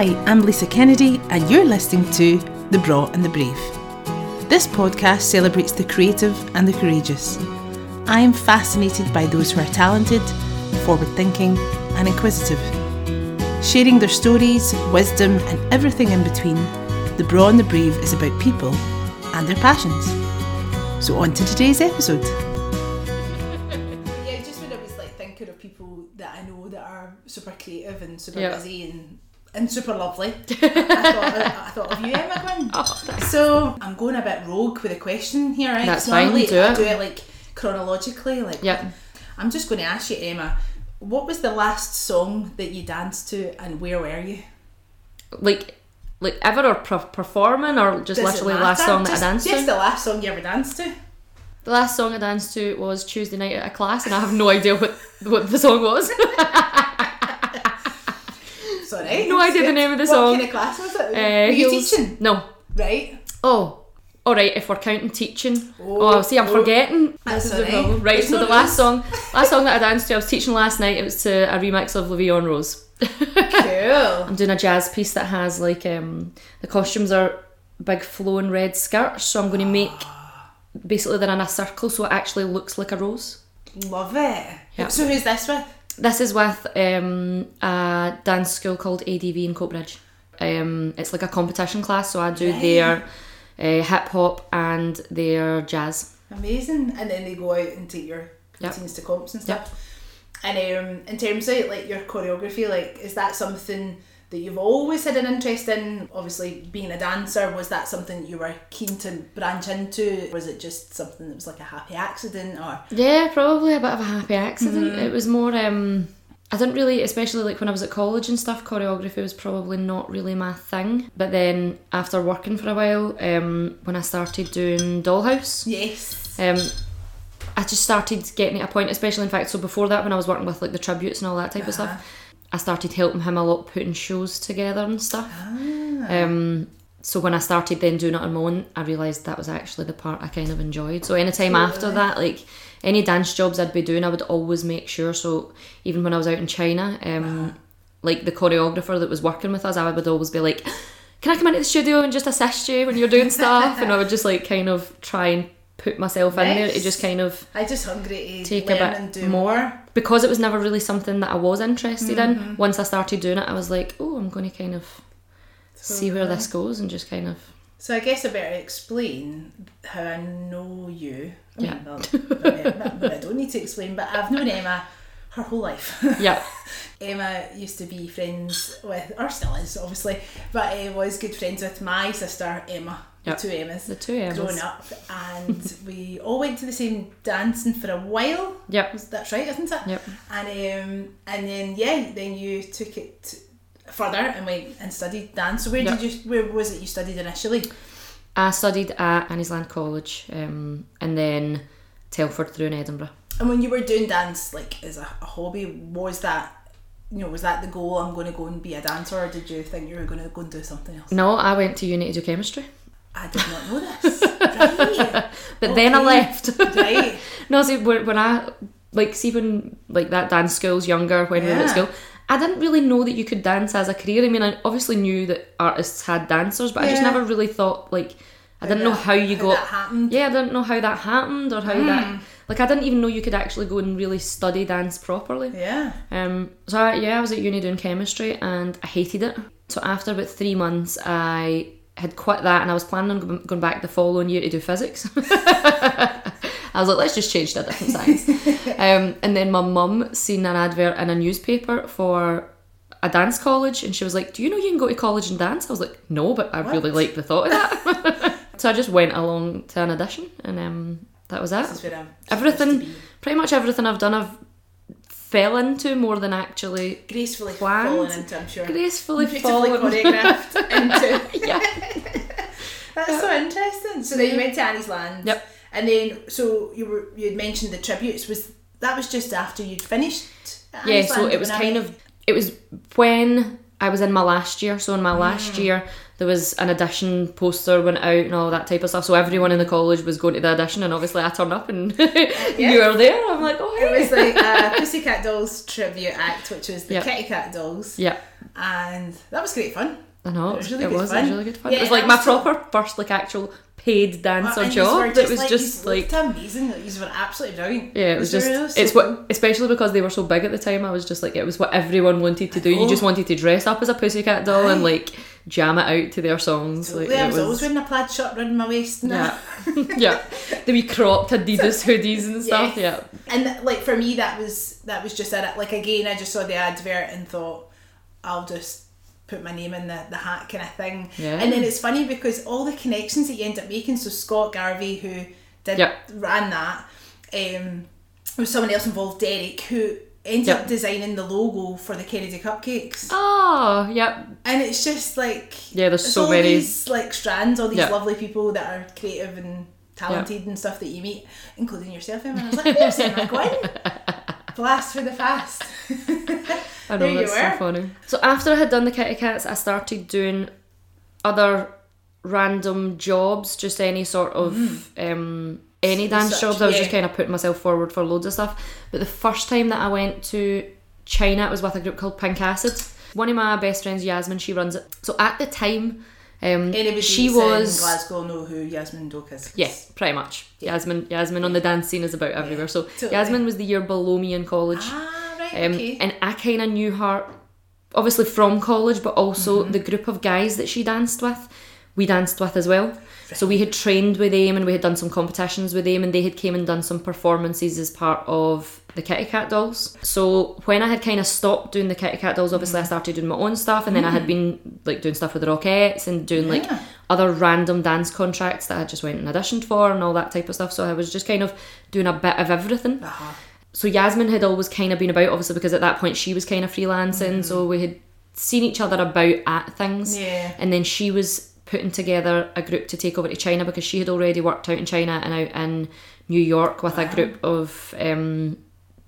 Hi, I'm Lisa Kennedy, and you're listening to The Braw and the Brave. This podcast celebrates the creative and the courageous. I am fascinated by those who are talented, forward thinking, and inquisitive. Sharing their stories, wisdom, and everything in between, The Braw and the Brave is about people and their passions. So, on to today's episode. Yeah, just when I was like thinking of people that I know that are super creative and super Yeah. busy and and super lovely. I, thought, I thought of you, Emma Gwynne. Oh. So I'm going a bit rogue with a question here, right? That's fine, normally do I it. do it like chronologically, like. Yep. I'm just going to ask you, Emma, what was the last song that you danced to, and where were you? Like, like ever or per- performing or just Does literally last song that just, I danced Just to? Just the last song you ever danced to. The last song I danced to was Tuesday night at a class, and I have no idea what what the song was. Sorry. No idea the name of the what song. kind of class was it? Uh, were you heels- teaching? No. Right. Oh. All right. If we're counting teaching. Oh, Oh, see, I'm oh. forgetting. That's This is the problem. Right. There's So no the last song, last song that I danced to, I was teaching last night. It was to a remix of La Vie en Rose. Cool. I'm doing a jazz piece that has like um the costumes are big flowing red skirts, so I'm going to make basically they're in a circle, so it actually looks like a rose. Love it. Yeah. So who's this with? This is with um, a dance school called ADV in Coatbridge. Um, it's like a competition class, so I do Right. their uh, hip hop and their jazz. Amazing. And then they go out and take your Yep. routines to comps and stuff. And um, in terms of like your choreography, like is that something that you've always had an interest in? Obviously, being a dancer, was that something you were keen to branch into? Was it just something that was like a happy accident, or Yeah, probably a bit of a happy accident. Mm-hmm. It was more. Um, I didn't really, especially like when I was at college and stuff. Choreography was probably not really my thing. But then after working for a while, um, when I started doing Dollhouse, yes? um, I just started getting at a point, especially in fact, so before that, when I was working with like the tributes and all that type of Uh-huh. stuff, I started helping him a lot putting shows together and stuff. Ah. Um, so when I started then doing it on my own, I realised that was actually the part I kind of enjoyed. So anytime after that, like any dance jobs I'd be doing, I would always make sure. So even when I was out in China, um, like the choreographer that was working with us, I would always be like, "Can I come into the studio and just assist you when you're doing stuff?" and I would just like kind of try and put myself in there to just kind of I just hungry to take a bit and do more because it was never really something that I was interested Mm-hmm. in. Once I started doing it, I was like, "Oh, I'm going to kind of." See where Totally. this goes and just kind of So I guess I better explain how I know you. I mean, Yeah. well, maybe I don't need to explain, but I've known Emma her whole life. yeah Emma used to be friends with, or still is obviously, but uh, was good friends with my sister Emma, Yep. the two Emmas, the two M's. growing up, and we all went to the same dancing for a while. Yep. That's right, isn't it? Yep. And um, and then yeah, then you took it further and went and studied dance. So where Yep. did you? Where was it you studied initially? I studied at Anniesland College um, and then Telford through in Edinburgh. And when you were doing dance, like as a, a hobby, was that you know was that the goal? I'm going to go and be a dancer, or did you think you were going to go and do something else? No, I went to uni to do chemistry, I did not know this. right. but then I left. Right. no, see when, when I like see when like that dance school's younger when we were Yeah. at school. I didn't really know that you could dance as a career. I mean, I obviously knew that artists had dancers, but I just never really thought like I didn't know how you how got that happened. Yeah, I didn't know how that happened or how that like I didn't even know you could actually go and really study dance properly. Yeah. Um, so I, yeah, I was at uni doing chemistry and I hated it. So after about three months, I had quit that and I was planning on going back the following year to do physics. I was like, let's just change to a different science. um, and then my mum seen an advert in a newspaper for a dance college and she was like, do you know you can go to college and dance? I was like, no, but I really like the thought of that. so I just went along to an audition and um, that was it This where I'm everything pretty much everything I've done I've fell into more than actually gracefully planned. fallen into. I'm sure. gracefully Beautifully fallen choreographed into. yeah That's so interesting. So then you went to Anniesland. Yep. And then so you were you had mentioned the tributes. Was that was just after you'd finished? at yeah Annie's so Land it was when I kind of it was when I was in my last year so in my last Mm. year there was an audition poster went out and all that type of stuff. So everyone in the college was going to the audition, and obviously I turned up and you were there. I'm like, oh, It hey. was like a Pussycat Dolls tribute act, which was the Yep. Kitty Cat Dolls. yeah. And that was great fun. I know It it was was, really it, good was, it fun. was really good fun. Yeah, it was like my was so- proper first like actual paid dancer were job. It was like, just like amazing. You were absolutely brilliant. yeah, it was Yous just were so it's cool. what especially because they were so big at the time. I was just like it was what everyone wanted to do. You just wanted to dress up as a pussycat doll and like jam it out to their songs. Like Totally. I it was, always wearing a plaid shirt around my waist. and yeah, yeah, the wee cropped Adidas hoodies and stuff. Yes. Yeah, And like for me, that was that was just it. Like again, I just saw the advert and thought, I'll just put my name in the, the hat kind of thing. Yeah. And then it's funny because all the connections that you end up making. So Scott Garvey, who did Yep. ran that, um, was someone else involved, Derek, who ended Yep. up designing the logo for the Kennedy Cupcakes. Oh, yep. And it's just like Yeah, there's it's so all many- these like strands, all these Yeah. lovely people that are creative and talented and stuff that you meet, including yourself. Emma. And I was like, "There's Emma Gwynne, blast for the fast." I know There you that's so funny. So after I had done the kitty cats, I started doing other random jobs, just any sort of um, any dance such- jobs. I was just kind of putting myself forward for loads of stuff. But the first time that I went to China, it was with a group called Pink Acid. One of my best friends, Yasmin, she runs it. So at the time, um, Anybody she was in Glasgow know who Yasmin Doak is. yeah, pretty much. Yasmin, Yasmin on the dance scene is about everywhere. So totally. Yasmin was the year below me in college. Ah, right, Um, okay. And I kind of knew her, obviously from college, but also Mm-hmm. the group of guys that she danced with, we danced with as well. So we had trained with them and we had done some competitions with them and they had came and done some performances as part of the Kitty Cat Dolls. So when I had kind of stopped doing the Kitty Cat Dolls, obviously Mm-hmm. I started doing my own stuff and then I had been like doing stuff with the Rockettes and doing like other random dance contracts that I just went and auditioned for and all that type of stuff. So I was just kind of doing a bit of everything Uh-huh. so Yasmin had always kind of been about, obviously, because at that point she was kind of freelancing, so we had seen each other about at things. Yeah. And then she was putting together a group to take over to China because she had already worked out in China and out in New York with a group of um,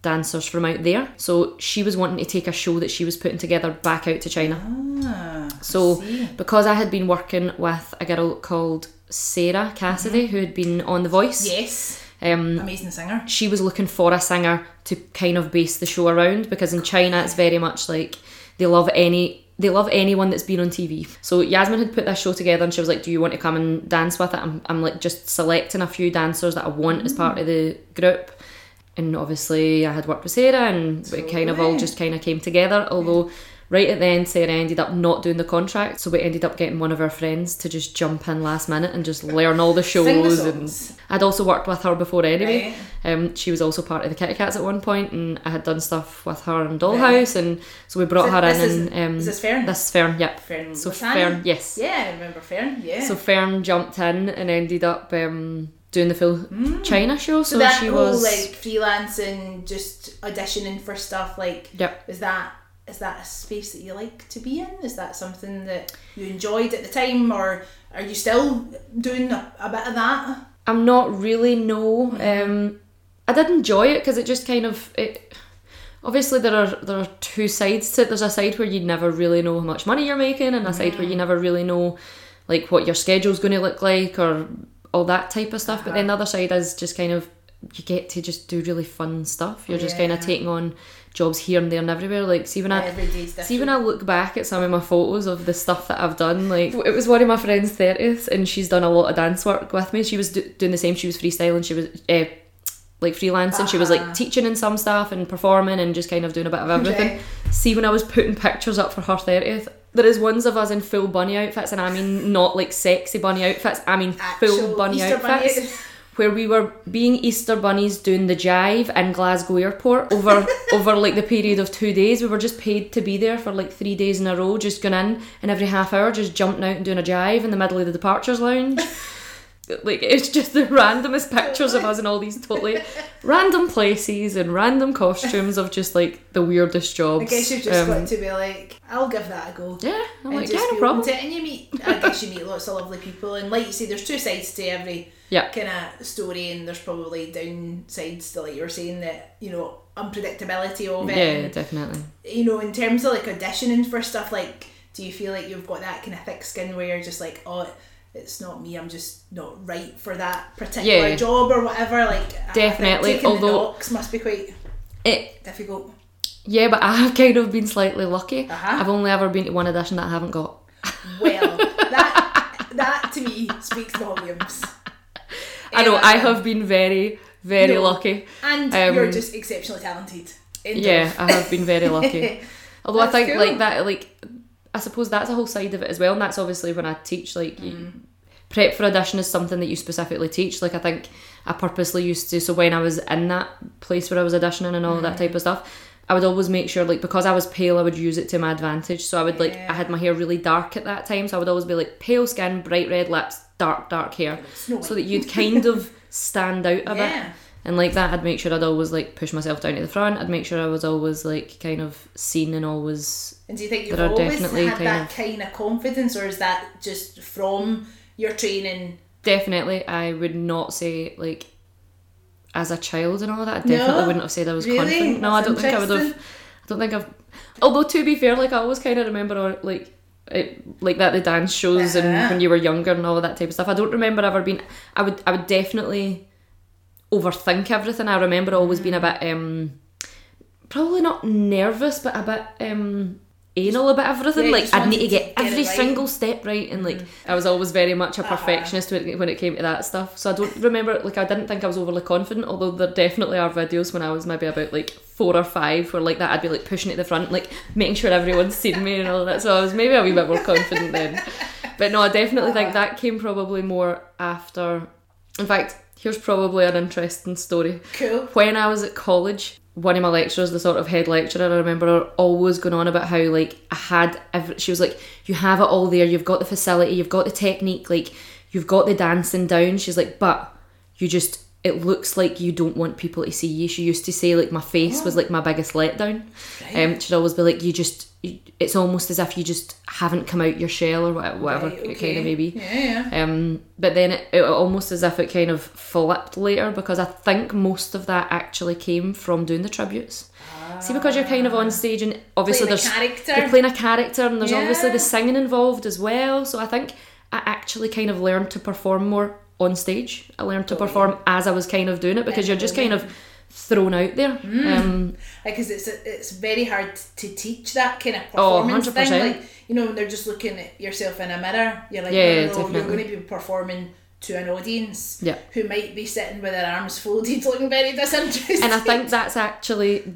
dancers from out there. So she was wanting to take a show that she was putting together back out to China. Ah, So because I had been working with a girl called Sarah Cassidy who had been on The Voice. yes, Um, amazing singer. she was looking for a singer to kind of base the show around because in China it's very much like they love any they love anyone that's been on TV. So Yasmin had put this show together and she was like, "Do you want to come and dance with it?" I'm, I'm like just selecting a few dancers that I want as part of the group. And obviously I had worked with Sarah and we kind of all just kind of came together. Although right at the end Sarah ended up not doing the contract, so we ended up getting one of our friends to just jump in last minute and just learn all the shows. The and. I'd also worked with her before anyway. Right. Um, she was also part of the Kitty Cats at one point, and I had done stuff with her in Dollhouse, and so we brought So her in. is- and um, is this Fern? This is Fern, yep. Fern So Lasagna? Fern, yes. Yeah, I remember Fern. Yeah. So Fern jumped in and ended up um, doing the full China show. Mm. So So, that she whole was. like freelancing, just auditioning for stuff, like Yep. is that is that a space that you like to be in? Is that something that you enjoyed at the time, or are you still doing a, a bit of that? I'm not really no. Um, I did enjoy it because it just kind of it. Obviously, there are there are two sides to it. There's a side where you never really know how much money you're making, and a side where you never really know like what your schedule's going to look like or all that type of stuff. But then the other side is just kind of you get to just do really fun stuff. You're just kind of taking on jobs here and there and everywhere. Like see when I Every day's different. See when I look back at some of my photos of the stuff that I've done, like it was one of my friends' thirtieth, and she's done a lot of dance work with me. She was do- doing the same. She was freestyling. She was uh, like freelancing. She was like teaching in some stuff and performing and just kind of doing a bit of everything. Right. See when I was putting pictures up for her thirtieth. There is ones of us in full bunny outfits, and I mean not like sexy bunny outfits. I mean full bunny Easter outfits outfits. Where we were being Easter bunnies doing the jive in Glasgow Airport over over like the period of two days. We were just paid to be there for like three days in a row, just going in and every half hour just jumping out and doing a jive in the middle of the departures lounge. like it's just the randomest pictures of us in all these totally random places and random costumes of just like the weirdest jobs. I guess you've just Um, got to be like, I'll give that a go. Yeah, I'm like, yeah, no problem. to. And you meet, I guess you meet lots of lovely people. And like you say, there's two sides to every Yeah. kind of story, and there's probably downsides to like you were saying that you know unpredictability of it. Yeah, and, definitely. you know, in terms of like auditioning for stuff, like do you feel like you've got that kind of thick skin where you're just like, oh, it's not me. I'm just not right for that particular Yeah. job or whatever. Like I- I think Definitely, although- the must be quite It difficult. yeah, but I have kind of been slightly lucky. Uh-huh. I've only ever been to one edition that I haven't got. Well, that that to me speaks volumes. I know Um, I have been very very no, lucky. and Um, you're just exceptionally talented. End Yeah. I have been very lucky. Although I think cool. like that, like I suppose that's a whole side of it as well, and that's obviously when I teach. Like you- Mm. prep for audition is something that you specifically teach. Like I think I purposely used to. So when I was in that place where I was auditioning and all that Mm. type of stuff. I would always make sure, like, because I was pale, I would use it to my advantage. So I would, like, Yeah. I had my hair really dark at that time. So I would always be like, pale skin, bright red lips, dark, dark hair. So that you'd kind of stand out a bit. And like that, I'd make sure I'd always like push myself down to the front. I'd make sure I was always like kind of seen and always. And do you think you've always definitely had kind that of- kind of confidence, or is that just from your training? Definitely, I would not say like as a child and all that. I definitely No? wouldn't have said I was Really? confident. No, I don't think I would have. I don't think I've. Although to be fair, like I always kind of remember uh, like. It, like that the dance shows Uh-huh. and when you were younger and all that type of stuff. I don't remember ever being. I would. I would definitely overthink everything. I remember always being a bit. um Probably not nervous, but a bit. um anal about everything Yeah, like I'd need to get, get every right. single step right and like I was always very much a Uh-huh. perfectionist when, it, came to that stuff so I don't remember like I didn't think I was overly confident although there definitely are videos when I was maybe about like four or five where like that I'd be like pushing it to the front like making sure everyone's seen me and all that so I was maybe a wee bit more confident then but no I definitely think that came probably more after in fact here's probably an interesting story Cool. when I was at college, one of my lecturers, the sort of head lecturer, I remember her always going on about how like I had. Every, she was like, "You have it all there. You've got the facility. You've got the technique. Like you've got the dancing down." She's like, "But you just." It looks like you don't want people to see you. She used to say like my face was like my biggest letdown. Um, she'd always be like, "You just." you- It's almost as if you just haven't come out your shell or whatever Right, it kind of may be. Yeah, yeah. Um, but then it, it almost as if it kind of flipped later because I think most of that actually came from doing the tributes. See, because you're kind of on stage and obviously Playing a there's character. you're playing a character and there's obviously the singing involved as well. So I think I actually kind of learned to perform more on stage. I learned to perform as I was kind of doing it because you're just kind of thrown out there. Mm. Um, because it's it's very hard to teach that kind of Oh, performance thing. 100%. Like you know, when they're just looking at yourself in a mirror, you're like, Yeah, no, no, you're going to be performing to an audience Yeah. who might be sitting with their arms folded, looking very disinterested. and I think that's actually,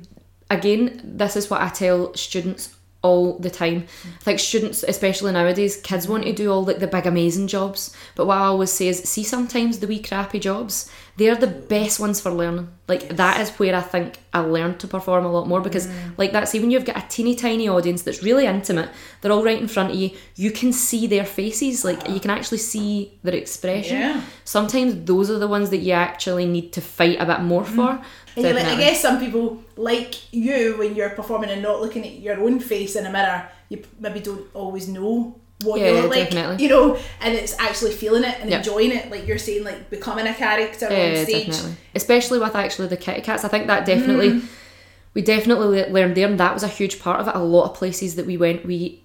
again, this is what I tell students all the time. Like students, especially nowadays, kids want to do all like the big amazing jobs. But what I always say is, see, sometimes the wee crappy jobs, they're the best ones for learning. Like that is where I think I learned to perform a lot more because, mm. like that, see, when you've got a teeny tiny audience that's really intimate, they're all right in front of you. You can see their faces, like you can actually see their expression. Yeah. Sometimes those are the ones that you actually need to fight a bit more mm. for. And like, I guess some people like you when you're performing and not looking at your own face in a mirror. You maybe don't always know what Yeah, look like, definitely. you know, and it's actually feeling it and Yeah. enjoying it. Like you're saying, like becoming a character Yeah, on stage. definitely. Especially with actually the Kitty Cats. I think that definitely, Mm. we definitely learned there, and that was a huge part of it. A lot of places that we went, we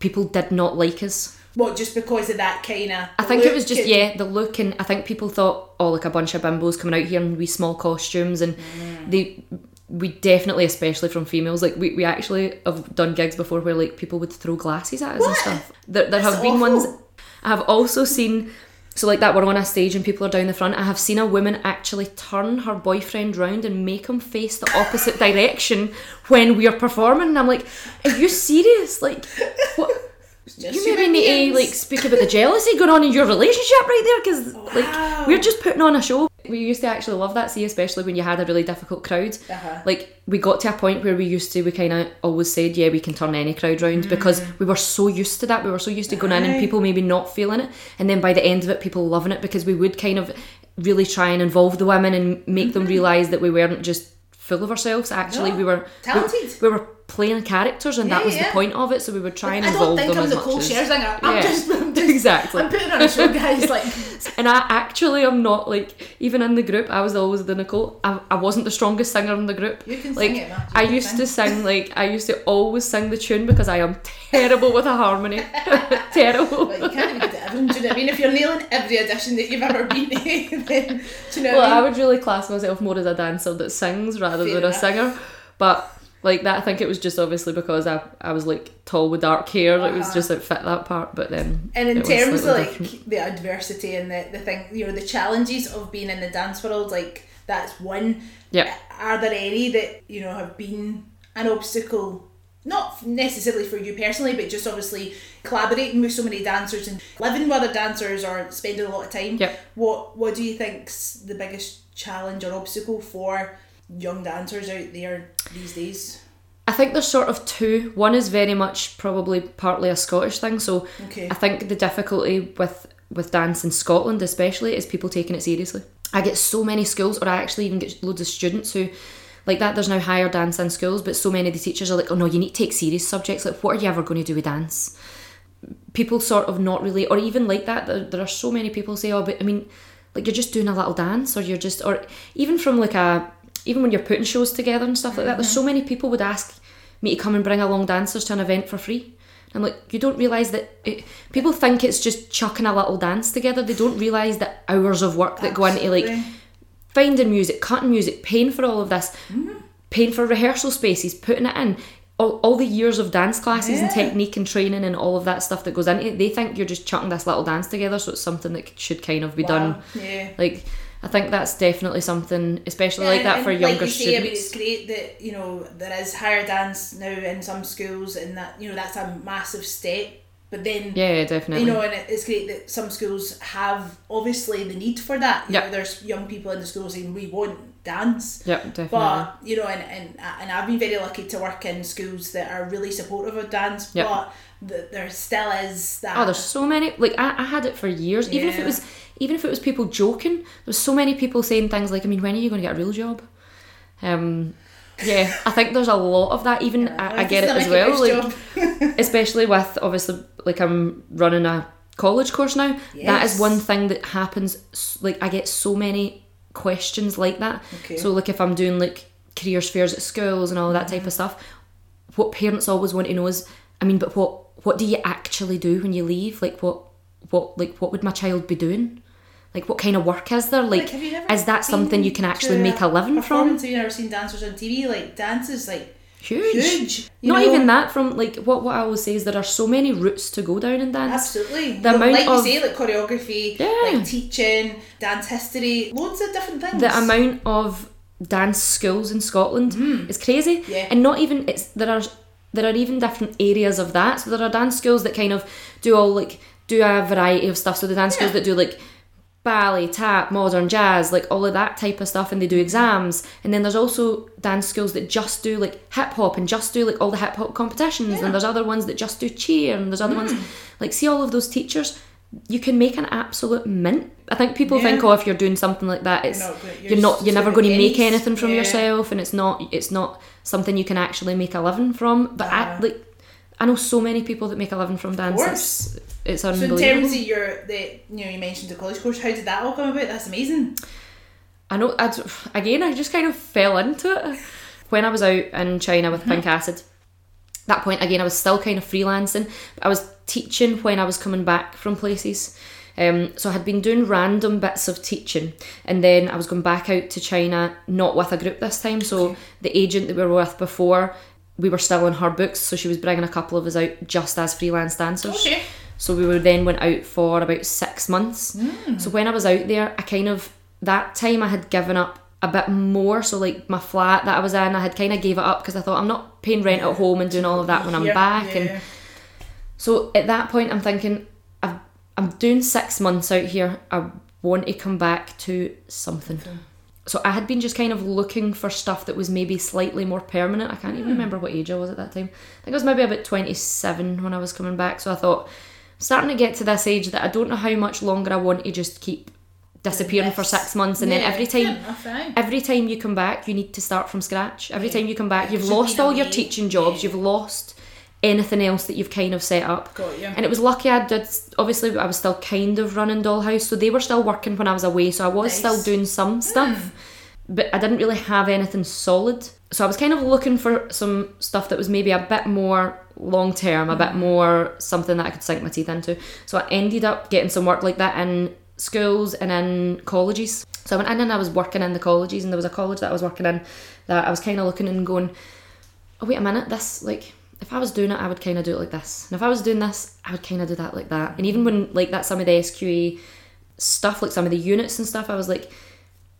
people did not like us. What just because of that kind of? I think it was just yeah the look, and I think people thought oh like a bunch of bimbos coming out here in wee small costumes, and Mm. they we definitely especially from females like we, we actually have done gigs before where like people would throw glasses at us and stuff. There, there That's have been awful. ones. I have also seen. So like that, we're on a stage and people are down the front. I have seen a woman actually turn her boyfriend round and make him face the opposite direction when we are performing. And I'm like, are you serious? Like, what? Just you maybe need to like speak about the jealousy going on in your relationship right there because Wow. like we're just putting on a show. We used to actually love that, see, especially when you had a really difficult crowd. Uh-huh. Like we got to a point where we used to, we kind of always said, yeah, we can turn any crowd round because we were so used to that. We were so used to going in and Mm. People maybe not feeling it, and then by the end of it, people loving it because we would kind of really try and involve the women and make them realise that we weren't just full of ourselves. Actually, No. we were Talented. We, we were playing characters, and that was yeah. the point of it. So we would try and I think them I'm as the much as- Scherzinger. I'm Yeah, just, I'm just exactly. I'm putting on a show, guys. Like, And I actually am not like even in the group. I was always the Nicole. I, I wasn't the strongest singer in the group. You can like sing it, Matt. I used to sing like I used to always sing the tune because I am terrible with a harmony. terrible. But you can't even get to everything. Do you know what I mean? If you're nailing every audition that you've ever been to, then do you know Well, what I I would really class myself more as a dancer that sings rather Fair than enough. a singer. But like that, I think it was just obviously because I, I was like tall with dark hair. It was Uh-huh. just it fit that part. But then And in terms of like different. the adversity and the, the thing, you know, the challenges of being in the dance world, like that's one. yeah, Are there any that, you know, have been an obstacle? Not necessarily for you personally, but just obviously collaborating with so many dancers and living with other dancers or spending a lot of time. Yep. What What do you think's the biggest challenge or obstacle for young dancers out there these days? I think there's sort of two. One is very much probably partly a Scottish thing. So Okay. I think the difficulty with with dance in Scotland, especially, is people taking it seriously. I get so many schools, or I actually even get loads of students who, like that. There's now higher dance in schools, but so many of the teachers are like, "Oh no, you need to take serious subjects. Like, what are you ever going to do with dance?" People sort of not really, or even like that. There, there are so many people say, "Oh, but I mean, like you're just doing a little dance, or you're just, or even from like a, even when you're putting shows together and stuff like that. There's so mm-hmm. many people would ask me to come and bring along dancers to an event for free. I'm like, you don't realise that it, people think it's just chucking a little dance together. They don't realise the hours of work that go into like finding music, cutting music, paying for all of this, mm-hmm. paying for rehearsal spaces, putting it in. All, all the years of dance classes and technique and training and all of that stuff that goes into it, they think you're just chucking this little dance together, so it's something that should kind of be done. Yeah. Like, I think that's definitely something, especially Yeah, like that and- for and younger like you say, I mean, students. it's great that you know there is higher dance now in some schools, and that you know that's a massive step. But then yeah, definitely. you know, and it's great that some schools have obviously the need for that. You Yep. know, there's young people in the schools saying we want dance. yep, definitely. But you know, and, and and I've been very lucky to work in schools that are really supportive of dance. Yep. But th- there still is that. Oh, there's so many. Like I, I had it for years. Even if it was, even if it was people joking, there's so many people saying things like, "I mean, when are you going to get a real job?" Um, yeah, I think there's a lot of that. Even I, I get it as well. Like especially with obviously like I'm running a college course now. That Yes. is one thing that happens. Like I get so many questions like that. Okay. So like if I'm doing like careers fairs at schools and all that type of stuff, what parents always want to know is, I mean, but what what do you actually do when you leave? Like what what like what would my child be doing? Like what kind of work is there? Like, never is that something you can actually make a living from? Have you never seen dancers on TV? Like dance is like Huge. huge. Not know? even that from like what what I always say is there are so many routes to go down in dance. Absolutely. The Well, amount like of- you say, like choreography, Yeah. like teaching, dance history, loads of different things. the amount of dance schools in Scotland is crazy. Mm. Yeah. And not even it's there are there are even different areas of that. So there are dance schools that kind of do all like do a variety of stuff. So the dance schools that do like ballet, tap, modern jazz, like all of that type of stuff and they do exams. And then there's also dance schools that just do like hip hop and just do like all the hip hop competitions Yeah. Mm. and there's other ones that just do cheer and there's other ones like see all of those teachers you can make an absolute mint. I think people Yeah. think, oh, if you're doing something like that, it's gonna- you're you're, not you're never gonna make anything from Yeah. yourself, and it's not it's not something you can actually make a living from. But I Uh-huh. like I know so many people that make a living from dance. course. It's, it's So in unbelievable. terms of your, the you know, you mentioned the college course. How did that all come about? That's amazing. I know. I'd, again, I just kind of fell into it when I was out in China with Pink Acid. That point again, I was still kind of freelancing. But I was teaching when I was coming back from places. Um, so I had been doing random bits of teaching, and then I was going back out to China, not with a group this time. So the agent that we were with before, we were still in her books, so she was bringing a couple of us out just as freelance dancers. Okay. So we were then went out for about six months. So when I was out there, I kind of that time I had given up a bit more. So like my flat that I was in, I had kind of gave it up because I thought I'm not paying rent at home and doing all of that when I'm Yeah, back. yeah. And so at that point, I'm thinking I'm doing six months out here. I want to come back to something. So I had been just kind of looking for stuff that was maybe slightly more permanent. I can't even remember what age I was at that time. I think I was maybe about 27 when I was coming back. So I thought, starting to get to this age that I don't know how much longer I want to just keep disappearing for six months, and then every time aye. every time you come back, you need to start from scratch. Every Yeah. time you come back, you've lost all your teaching jobs. Yeah. You've lost anything else that you've kind of set up. Got you. And it was lucky I did. Obviously, I was still kind of running Dollhouse, so they were still working when I was away. So I was Nice. still doing some stuff, hmm. but I didn't really have anything solid. So I was kind of looking for some stuff that was maybe a bit more long term, a bit hmm. more something that I could sink my teeth into. So I ended up getting some work like that in schools and in colleges. So I went in and I was working in the colleges, and there was a college that I was working in that I was kind of looking and going, oh wait a minute, this like if I was doing it, I would kind of do it like this, and if I was doing this, I would kind of do that like that. And even when like that, some of the SQA stuff, like some of the units and stuff, I was like,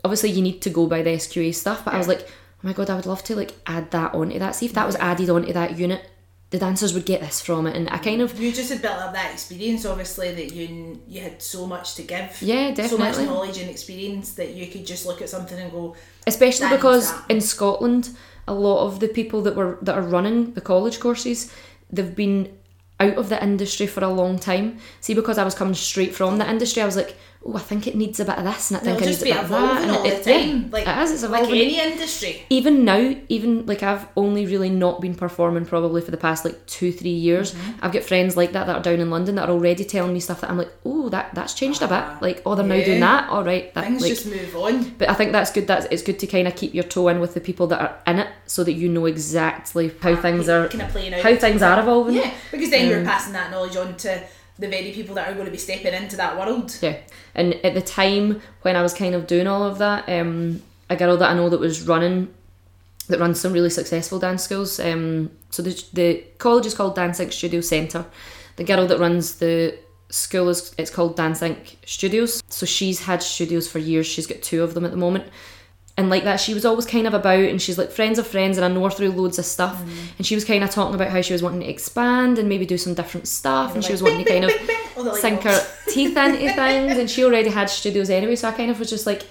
obviously you need to go by the SQA stuff, but I was like, oh my god, I would love to like add that onto that. See if that was added onto that unit, the dancers would get this from it, and I kind of You just had built up that experience, obviously, that you you had so much to give. Yeah, definitely. So much knowledge and experience that you could just look at something and go, especially because in Scotland, a lot of the people that were that are running the college courses, they've been out of the industry for a long time. See, because I was coming straight from the industry, I was like, oh, I think it needs a bit of this, and I think it'll it just needs a bit of that, and all it, the time. yeah, like, it is. It's like evolving. any industry. even now, even like I've only really not been performing probably for the past like two, three years. Mm-hmm. I've got friends like that that are down in London that are already telling me stuff that I'm like, oh, that that's changed a bit. Ah. Like, oh, they're now doing that. All right, that Things like. just move on. But I think that's good. That's it's good to kind of keep your toe in with the people that are in it, so that you know exactly how ah, things are, kind of playing out. how things are evolving. Yeah, because then you're um, passing that knowledge on to the very people that are going to be stepping into that world. Yeah. And at the time when I was kind of doing all of that, um, a girl that I know that was running, that runs some really successful dance schools. Um, so the the college is called Dance Inc Studio Centre. The girl that runs the school is it's called Dance Inc Studios. So she's had studios for years. She's got two of them at the moment. And like that, she was always kind of about, and she's like friends of friends, and I know her through loads of stuff. And she was kind of talking about how she was wanting to expand and maybe do some different stuff, and she was wanting to kind of sink her teeth into things and she already had studios anyway so I kind of was just like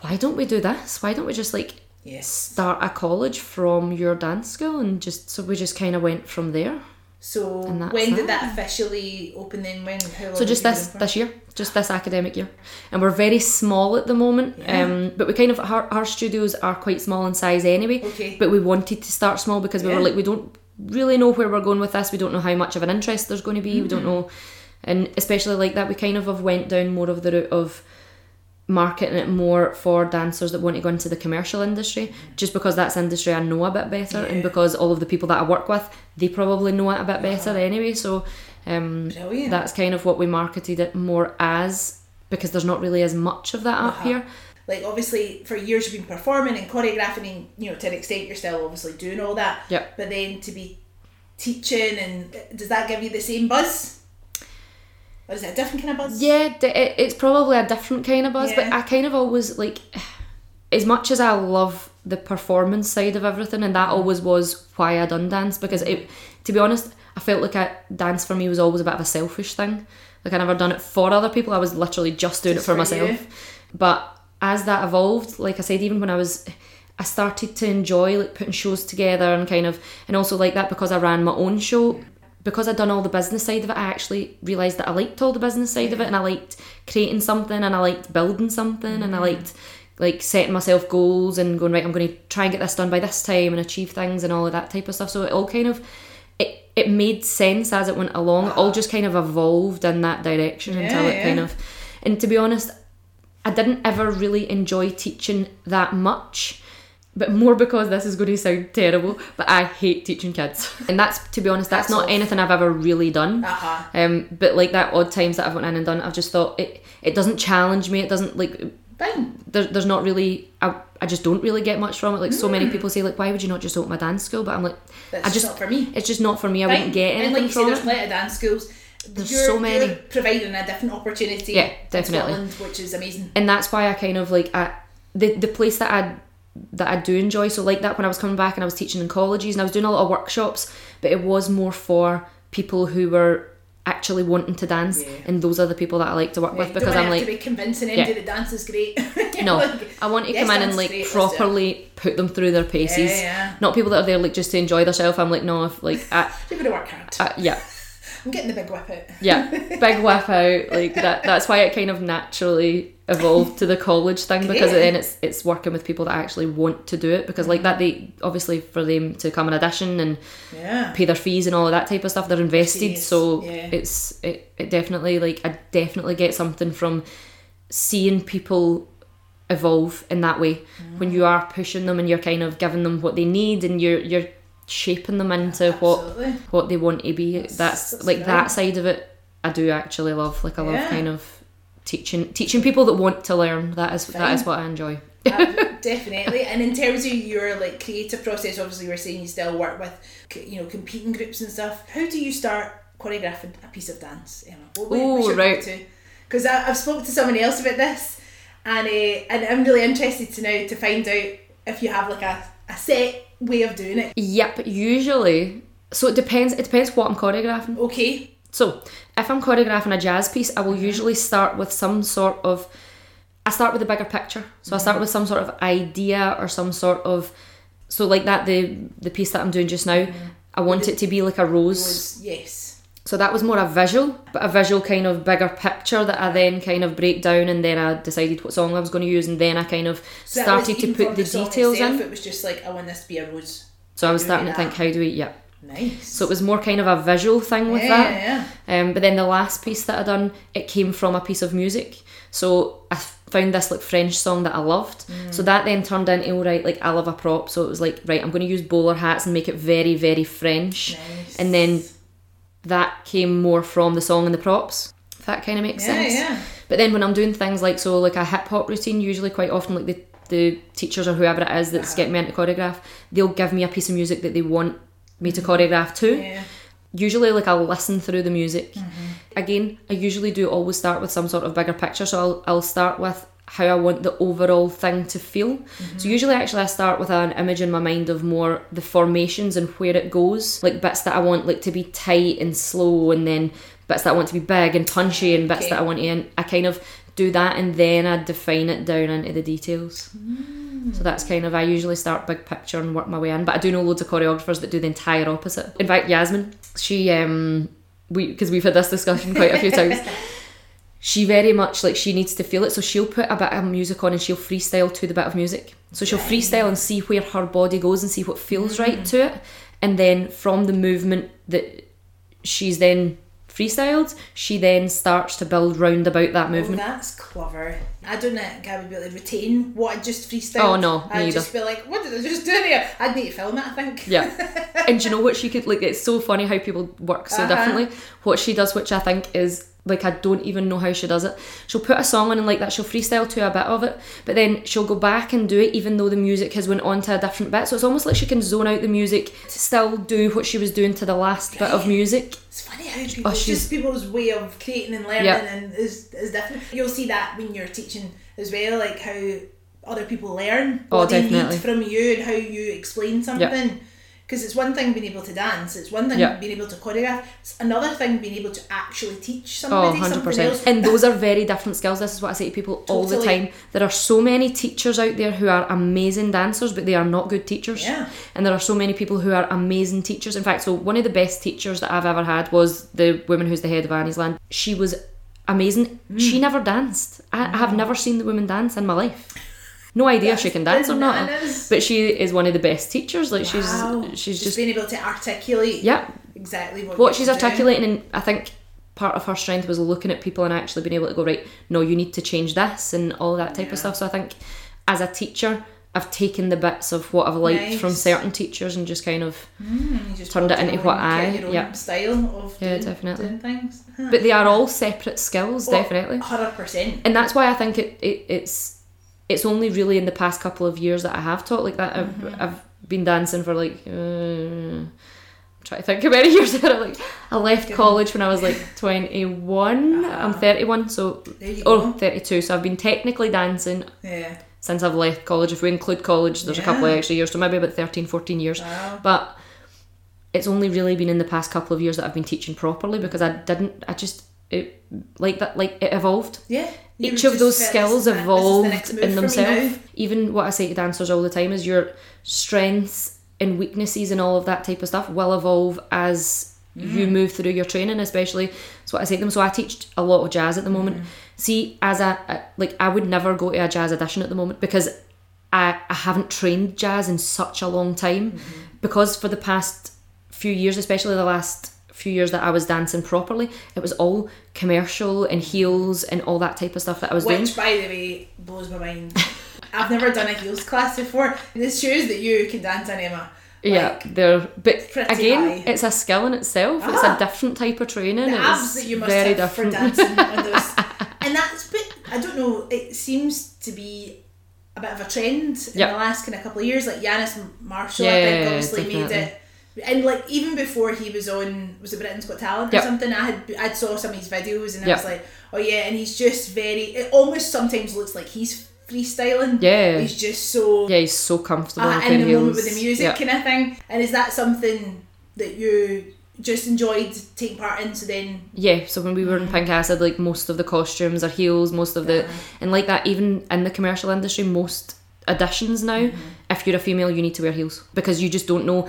why don't we do this why don't we just like Yes. start a college from your dance school and just so we just kind of went from there So when did that. that officially open then? When? How so just this this year just this academic year and we're very small at the moment Yeah. um but we kind of our, our studios are quite small in size anyway Okay. but we wanted to start small because we Yeah. were like we don't really know where we're going with this we don't know how much of an interest there's going to be we don't know and especially like that we kind of have went down more of the route of marketing it more for dancers that want to go into the commercial industry just because that's industry I know a bit better and because all of the people that I work with they probably know it a bit better anyway so um Brilliant. that's kind of what we marketed it more as because there's not really as much of that up Uh-huh. here like obviously for years you've been performing and choreographing and you know to an extent you're still obviously doing all that Yep. but then to be teaching and does that give you the same buzz or is it a different kind of buzz Yeah, it, it's probably a different kind of buzz, but I kind of always like, as much as I love the performance side of everything, and that mm-hmm. always was why I done dance because it, to be honest, I felt like I, dance for me was always a bit of a selfish thing. Like I never done it for other people. I was literally just doing Just it for, for myself. you. But as that evolved, like I said, even when I was. I started to enjoy like putting shows together and kind of and also like that because I ran my own show because I'd done all the business side of it, I actually realised that I liked all the business side of it and I liked creating something and I liked building something and I mm-hmm. liked like setting myself goals and going, right, I'm going to try and get this done by this time and achieve things and all of that type of stuff. So it all kind of, it, it made sense as it went along. It all just kind of evolved in that direction until Yeah, it kind of, and to be honest, I didn't ever really enjoy teaching that much. But more because this is going to sound terrible, but I hate teaching kids. And that's, to be honest, that's Hats not anything I've ever really done. uh-huh Um, but like that odd times that I've went in and done, I've just thought it, it doesn't challenge me. It doesn't like, fine there, there's not really, I, I just don't really get much from it. Like so many Hmm. people say like, why would you not just open a dance school? But I'm like, that's I just not for me it's just not for me. I Fine. wouldn't get and anything like you say from there's it. plenty of dance schools There's you're, so many. providing a different opportunity Yeah, definitely. Scotland, which is amazing and that's why I kind of like I, the the place that I that I do enjoy. So like that when I was coming back and I was teaching in colleges and I was doing a lot of workshops, but it was more for people who were actually wanting to dance, Yeah. and those are the people that I like to work with because I'm have like. to be convincing Yeah. anybody that dance is great No, Like, I want to yes, come in and like great, let's do it. properly put them through their paces. Yeah, yeah. Not people that are there like just to enjoy themselves. I'm like, no, if like, I, you're to work hard I, yeah, I'm getting the big whip out. yeah, big whip out like that. That's why it kind of naturally evolved to the college thing because Great. then it's it's working with people that actually want to do it because like that they obviously for them to come and audition and Yeah. pay their fees and all of that type of stuff they're invested Fees, so yeah. it's it, it definitely like I definitely get something from seeing people evolve in that way when Mm. you are pushing them and you're kind of giving them what they need and you're you're shaping them into what Absolutely. what they want to be that's, that's like great. that side of it I do actually love like I love kind of teaching teaching people that want to learn that is that Fine. is what I enjoy Uh, definitely. And in terms of your like creative process, obviously you were saying you still work with you know competing groups and stuff. How do you start choreographing a piece of dance, Emma? What, Ooh, right. Because I've spoken to somebody else about this, and uh, and I'm really interested to know to find out if you have like a, a set way of doing it. yep usually so it depends it depends what I'm choreographing Okay. So, if I'm choreographing a jazz piece, I Mm-hmm. will usually start with some sort of. I start with a bigger picture. So I Mm-hmm. start with some sort of idea or some sort of. So like that, the the piece that I'm doing just now, I want it to be like a rose. Was yes. So that was more a visual, but a visual kind of bigger picture that I then kind of break down, and then I decided what song I was going to use, and then I kind of So started to put for the details itself, in. It was just like I want this to be a rose. So I was starting to think, how do we? Yeah. Nice. So it was more kind of a visual thing with yeah, that. yeah. Um, but then the last piece that I done, it came from a piece of music. So I found this like French song that I loved. Mm. So that then turned into all right, like I love a prop. So it was like right, I'm going to use bowler hats and make it very very French. Nice. And then that came more from the song and the props. If that kind of makes Yeah, sense. yeah. But then when I'm doing things like so like a hip hop routine, usually quite often like the the teachers or whoever it is that's Uh-huh. getting me into choreograph, they'll give me a piece of music that they want me to choreograph to Yeah. usually like I'll listen through the music. Mm-hmm. Again, I usually do always start with some sort of bigger picture. So I'll I'll start with how I want the overall thing to feel. Mm-hmm. So usually actually I start with an image in my mind of more the formations and where it goes. Like bits that I want like to be tight and slow and then bits that I want to be big and punchy and bits Okay. that I want to and I kind of do that and then I define it down into the details. So that's kind of I usually start big picture and work my way in. But I do know loads of choreographers that do the entire opposite. In fact, Yasmin, she um we because we've had this discussion quite a few times. She very much like she needs to feel it, so she'll put a bit of music on and she'll freestyle to the bit of music. So she'll freestyle and see where her body goes and see what feels right to it, and then from the movement that she's then freestyled, she then starts to build round about that Oh, movement. that's clever. I don't think I would be able to retain what I just freestyled. Oh, no, I'd either. just be like, what did I just do there? I'd need to film it, I think. Yeah. and do you know what she could like it's so funny how people work so Uh-huh. differently. What she does, which I think is like I don't even know how she does it. She'll put a song on and like that, she'll freestyle to a bit of it, but then she'll go back and do it even though the music has went on to a different bit. So it's almost like she can zone out the music, still do what she was doing to the last bit of music. It's funny how people, Oh, just people's way of creating and learning Yeah. and is, is different. You'll see that when you're teaching as well, like how other people learn Oh, what they definitely. need from you and how you explain something. Because it's one thing being able to dance, it's one thing Yeah. being able to choreograph, it's another thing being able to actually teach Oh, somebody something 100%. else. And those are very different skills. This is what I say to people all the time. There are so many teachers out there who are amazing dancers, but they are not good teachers. Yeah. And there are so many people who are amazing teachers. In fact, so one of the best teachers that I've ever had was the woman who's the head of Anniesland. She was amazing. Mm. She never danced. I, I have never seen the woman dance in my life. No idea if she can dance or not. But she is one of the best teachers. Like Wow. she's she's just, just being able to articulate yeah exactly what, what she's articulating and I think part of her strength was looking at people and actually being able to go right no you need to change this and all that type of stuff so I think as a teacher I've taken the bits of what I've liked from certain teachers and just kind of mm, You just turned it into what I- get your own yeah. style of Yeah, doing, definitely. doing things. but they are all separate skills definitely hundred percent. and that's why I think it, it it's it's only really in the past couple of years that I have taught like that I've, Mm-hmm. I've been dancing for like uh, I'm trying to think how many years ago like I left college when I was like 21 I'm 31 so oh go. 32 so I've been technically dancing Yeah. since I've left college if we include college there's a couple of extra years so maybe about 13 14 years Wow. but it's only really been in the past couple of years that I've been teaching properly because I didn't I just it like that like it evolved Yeah. You each of those skills the- is the evolved in themselves. Even what I say to dancers all the time is your strengths and weaknesses and all of that type of stuff will evolve as you move through your training, especially. So what I say to them. So I teach a lot of jazz at the moment. See, as a, a like, I would never go to a jazz audition at the moment because I I haven't trained jazz in such a long time. Because for the past few years, especially the last few years that I was dancing properly, it was all commercial and heels and all that type of stuff that I was doing. Which, by the way, blows my mind. I've never done a heels class before. This shows that you can dance in Emma. Yeah, they're but again, high. it's a skill in itself. It's Ah. a different type of training. the it's abs that you must very have different. for dancing on those. And that's, but I don't know, it seems to be a bit of a trend in Yep. the last kind of couple of years. Like Yanis Marshall, I think, obviously made it. And like even before he was on, was it Britain's Got Talent or Yep. something? I had I saw some of his videos and I was like, oh yeah, and he's just very. It almost sometimes looks like he's freestyling. Yeah. he's just so Yeah, he's so comfortable uh, in the moment with the music Yeah. kind of thing. And is that something that you just enjoyed taking part in? So then, Yeah, so when we were in Pink Acid, like most of the costumes are heels, most of the and like that even in the commercial industry, most auditions now, if you're a female, you need to wear heels because you just don't know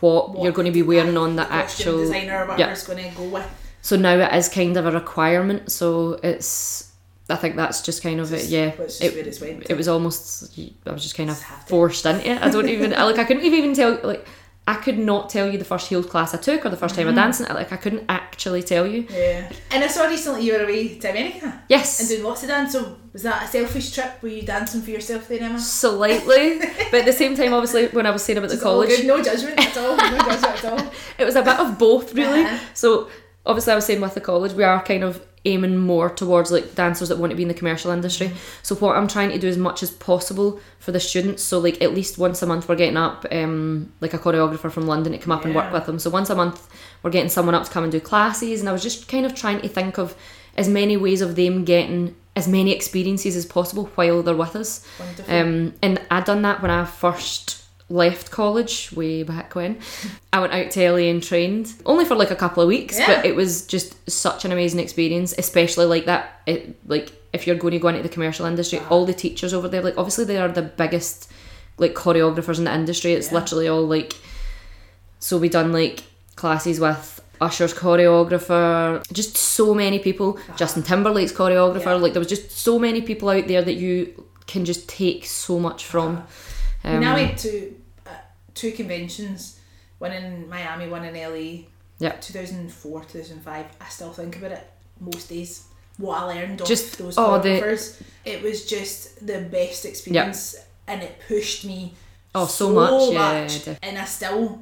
what, you're going to be wearing on the actual designer or yeah. going to go with. So now it is kind of a requirement. So it's I think that's just kind of it. Yeah, just it, where it's went. it was almost I was just kind of Just have to. forced into it. I don't even like I couldn't even tell like I could not tell you the first heels class I took or the 1st Mm-hmm. time I danced in it. Like I couldn't actually tell you. Yeah. And I saw recently you were away to America Yes. and doing lots of dance. So was that a selfish trip? Were you dancing for yourself there, Emma? Slightly, but at the same time, obviously, when I was saying about the college, no judgment at all. No judgment at all. it was a bit of both, really. Uh-huh. So, obviously, I was saying with the college, we are kind of aiming more towards like dancers that want to be in the commercial industry. So, what I'm trying to do as much as possible for the students. So, like at least once a month, we're getting up um, like a choreographer from London to come up and work with them. So, once a month, we're getting someone up to come and do classes. And I was just kind of trying to think of as many ways of them getting as many experiences as possible while they're with us. Wonderful. Um, and I'd done that when I first left college way back when. I went out to LA and trained only for like a couple of weeks, Yeah. but it was just such an amazing experience, especially like that. It, like if you're going to go into the commercial industry, all the teachers over there, like obviously they are the biggest like choreographers in the industry. It's Yeah. literally all like. So we done like classes with. Usher's choreographer, just so many people. Justin Timberlake's choreographer. Yeah. Like there was just so many people out there that you can just take so much from. Um, and I went to two conventions, one in Miami, one in LA. Yeah. 2004, 2005. I still think about it most days. What I learned off Just- those oh, the- choreographers. It was just the best experience and it pushed me Oh, so much, yeah, much. def- And I still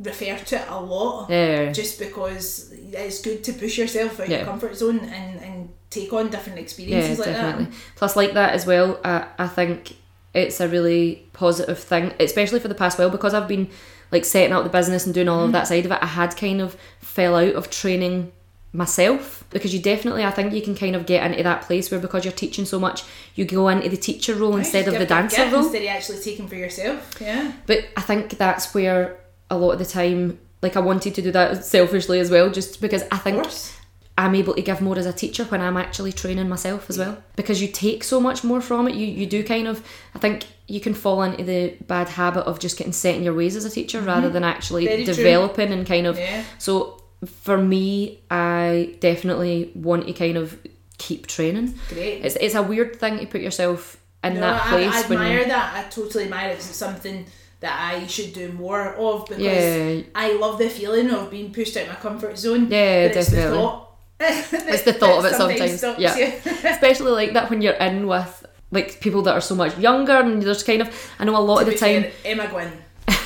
refer to it a lot Yeah. just because it's good to push yourself out Yeah. your comfort zone and, and take on different Yeah, experiences like definitely. that. Plus, like that as well, I, I think it's a really positive thing, especially for the past while, because I've been like setting up the business and doing all Mm-hmm. of that side of it. I had kind of fell out of training myself because you definitely, I think you can kind of get into that place where because you're teaching so much, you go into the teacher role instead of the dancer role. Instead of actually taking for yourself. Yeah. But I think that's where a lot of the time, like I wanted to do that selfishly as well, just because I think. I'm able to give more as a teacher when I'm actually training myself as well. Because you take so much more from it. You you do kind of I think you can fall into the bad habit of just getting set in your ways as a teacher rather than actually Mm-hmm. Very true. developing and kind of Yeah. so for me I definitely want to kind of keep training. Great. It's it's a weird thing to put yourself in No, that I- place I, when admire that. I totally admire it because it's something that I should do more of because Yeah. I love the feeling of being pushed out of my comfort zone. Yeah, but it's definitely. The thought It's the thought of it sometimes. stops Yeah. especially like that when you're in with like people that are so much younger and there's kind of I know a lot To of the time fair, Emma Gwynne.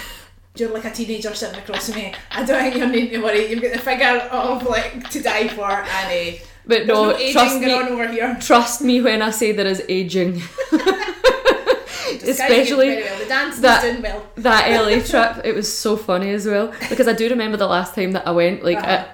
You're like a teenager sitting across from me. I don't think you're needing to worry. You've got the figure of like to die for, uh, but there's no, trust going me on over here. trust me when I say there is aging especially well. the dance that- well. that LA trip it was so funny as well because I do remember the last time that I went like Uh-huh.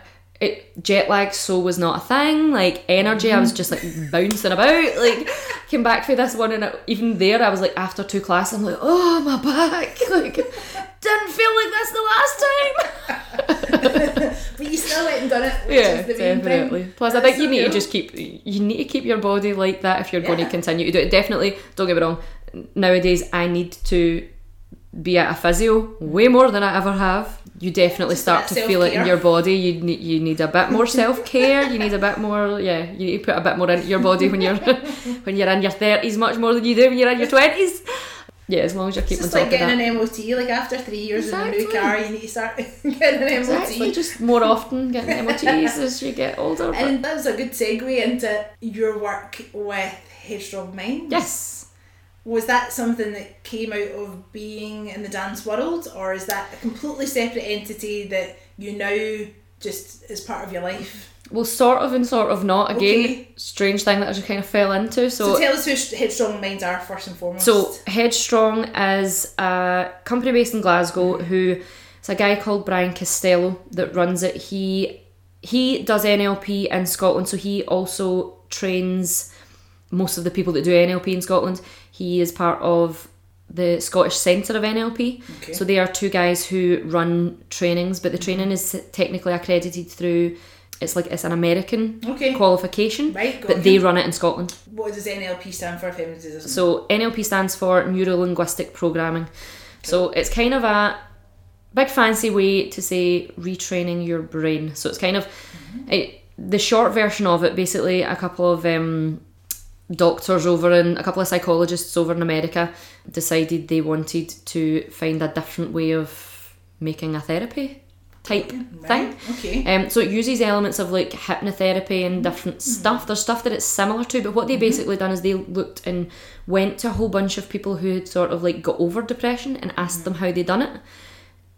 It, jet lag so was not a thing. Like energy I was just like bouncing about like came back for this one and even there I was like after two classes I'm like oh my back. Like didn't feel like this the last time. But you still went and done it, which yeah is the main definitely. Thing. plus I That's think you so need to just keep you need to keep your body like that if you're going to continue to do it. Definitely don't get me wrong nowadays I need to be at a physio way more than I ever have. You definitely Just start to feel it in your body. You need you need a bit more self care. you need a bit more yeah. You need to put a bit more into your body when you're when you're in your thirties, much more than you do when you're in your twenties. Yeah, as long as you're keeping It's just top like getting an MOT. Like after three years in a new car, you need to start getting an MOT. Exactly, just more often getting MOTs as you get older. And that was a good segue into your work with Headstrong Minds. yes. Was that something that came out of being in the dance world, or is that a completely separate entity that you now just is part of your life? Well, sort of and sort of not. Again, Okay. strange thing that I just kind of fell into. So, tell us who Headstrong Minds are first and foremost. So Headstrong is a company based in Glasgow mm-hmm. who it's a guy called Brian Costello that runs it. He he does NLP in Scotland, so he also trains most of the people that do NLP in Scotland. He is part of the Scottish Centre of NLP. Okay. So they are two guys who run trainings, but the training is technically accredited through it's like it's an American Okay. qualification, Right, but they run it in Scotland. what does NLP stand for? So NLP stands for Neuro Linguistic Programming. So it's kind of a big fancy way to say retraining your brain. So it's kind of it, the short version of it. Basically, a couple of um, doctors over in a couple of psychologists over in America decided they wanted to find a different way of making a therapy type thing. Okay. Um, so it uses elements of like hypnotherapy and different mm-hmm. stuff. There's stuff that it's similar to, but what they mm-hmm. basically done is they looked and went to a whole bunch of people who had sort of like got over depression and asked mm-hmm. them how they done it,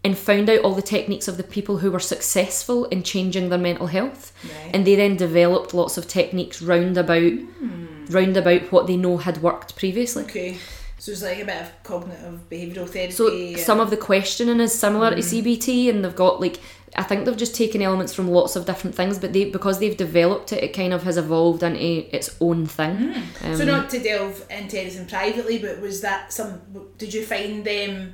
and found out all the techniques of the people who were successful in changing their mental health, Right. and they then developed lots of techniques round about, hmm. Round about what they know had worked previously. Okay. So it's like a bit of cognitive behavioural therapy. So and- some of the questioning is similar Mm. to CBT, and they've got like I think they've just taken elements from lots of different things, but they because they've developed it, it kind of has evolved into its own thing. Um, So not to delve into anything privately, but was that some? Did you find them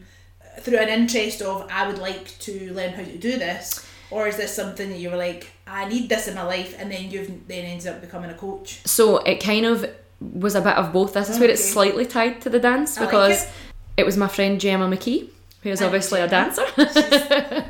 through an interest of I would like to learn how to do this, or is this something that you were like I need this in my life, and then you've then ended up becoming a coach? so it kind of was a bit of both. This is where it's slightly tied to the dance I like because it. it. was my friend Gemma McKee, who is I know obviously a dancer.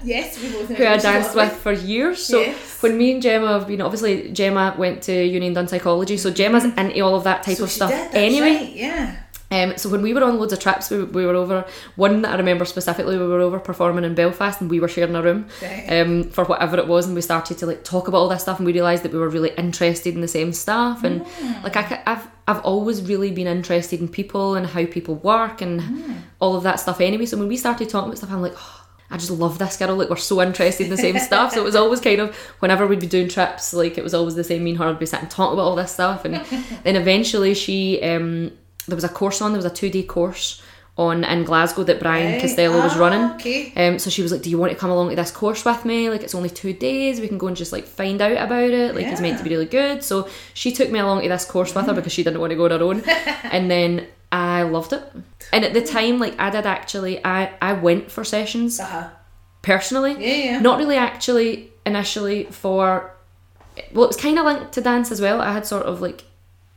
Yes, we both know who I danced with for years. So Yes. when me and Gemma have been, obviously Gemma went to uni and done psychology, so Gemma's mm. into all of that type So of she stuff did, anyway. right, yeah. Um, so when we were on loads of trips, we, we were over. One that I remember specifically, we were over performing in Belfast, and we were sharing a room um, for whatever it was, and we started to like talk about all this stuff, and we realised that we were really interested in the same stuff, and Mm. like I, I've I've always really been interested in people and how people work and Mm. all of that stuff anyway. So when we started talking about stuff, I'm like. Oh, I just love this girl. Like we're so interested in the same stuff. So it was always kind of whenever we'd be doing trips, like it was always the same. Me and her would be sitting talking about all this stuff, and then eventually she um, there was a course on. There was a two day course on in Glasgow that Brian Right. Costello was Ah, running. Okay. Um, so she was like, "Do you want to come along to this course with me? Like, it's only two days. We can go and just like find out about it. Like, it's meant to be really good." So she took me along to this course with her because she didn't want to go on her own, and then I loved it. And at the time, like, I did actually, I I went for sessions Uh-huh. personally. Yeah, yeah. Not really actually initially for. Well, it was kind of linked to dance as well. I had sort of like,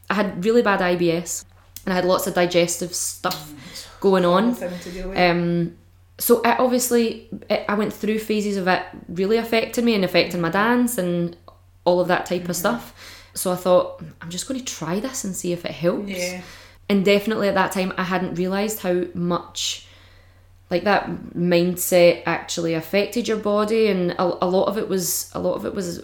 I had really bad IBS, and I had lots of digestive stuff going on. Thing to deal with. Um, so it obviously, it, I went through phases of it really affecting me and affecting my dance and all of that type Mm-hmm. of stuff. So I thought, I'm just going to try this and see if it helps. yeah. And definitely at that time, I hadn't realised how much like that mindset actually affected your body, and a, a lot of it was a lot of it was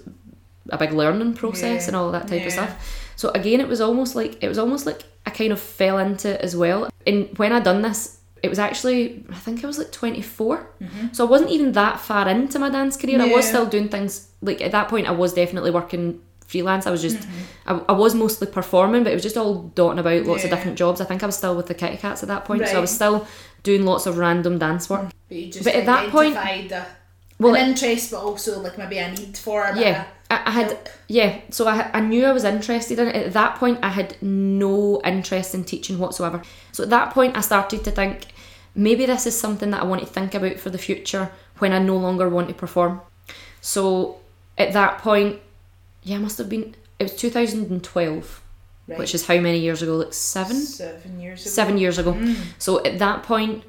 a big learning process Yeah. and all that type of stuff. So again, it was almost like it was almost like I kind of fell into it as well. And when I done this, it was actually I think I was like 24, so I wasn't even that far into my dance career. I was Mm-hmm. Still doing things like at that point. I was definitely working freelance. I was just Mm-hmm. I, I was mostly performing, but it was just all dotting about lots of different jobs. I think I was still with the Kitty Cats at that point, so I was still doing lots of random dance work. But you just But at that point- a, Well, an interest, but also like maybe a need for a Yeah, of I, I had yeah. So I I knew I was interested in it. At that point, I had no interest in teaching whatsoever. So at that point, I started to think maybe this is something that I want to think about for the future when I no longer want to perform. So at that point, yeah, I must have been. It was 2012, Right. which is how many years ago? Like seven. seven years ago. seven years ago. Mm. So at that point,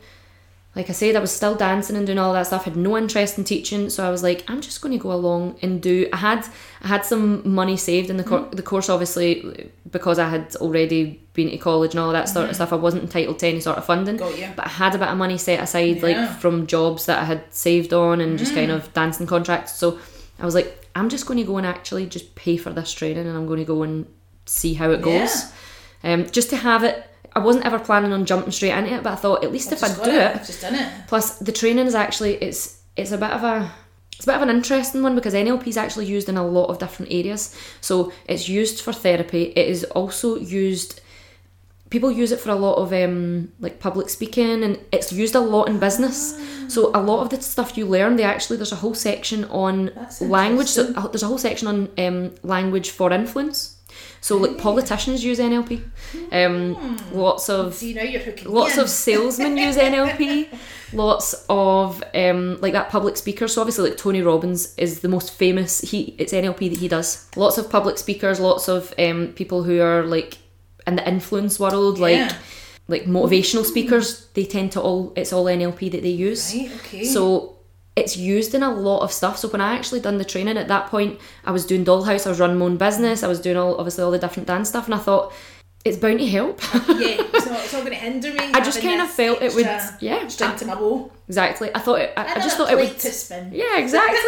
like I said, I was still dancing and doing all that stuff. Had no interest in teaching, so I was like, I'm just going to go along and do. I had I had some money saved in the cor- mm-hmm. the course, obviously, because I had already been to college and all that sort of mm-hmm. stuff. I wasn't entitled to any sort of funding, but I had a bit of money set aside, Yeah. like from jobs that I had saved on and just kind mm. of dancing contracts. So I was like, I'm just going to go and actually just pay for this training, and I'm going to go and see how it goes, um, just to have it. I wasn't ever planning on jumping straight into it, but I thought at least if I do it, I've just done it. Plus, the training is actually it's it's a bit of a it's a bit of an interesting one because NLP is actually used in a lot of different areas. So it's used for therapy. It is also used. People use it for a lot of um, like public speaking, and it's used a lot in business. So a lot of the stuff you learn, they actually there's a whole section on language. So there's a whole section on um, language for influence. So like politicians use NLP. Um, lots of See now you're hooking lots of salesmen use NLP. Lots of um, like that public speakers. So obviously, like Tony Robbins is the most famous. He it's NLP that he does. Lots of public speakers. Lots of um, people who are like in the influence world, like Yeah. like motivational speakers. They tend to all it's all NLP that they use. Right, okay. So it's used in a lot of stuff. So when I actually done the training at that point, I was doing Dollhouse, I was running my own business, I was doing all obviously all the different dance stuff, and I thought it's bound to help. yeah, it's not, it's not going to hinder me. I just kind of felt it would, yeah, String to my bow. exactly. I thought it, I, I just thought it would. to spin. Yeah, exactly.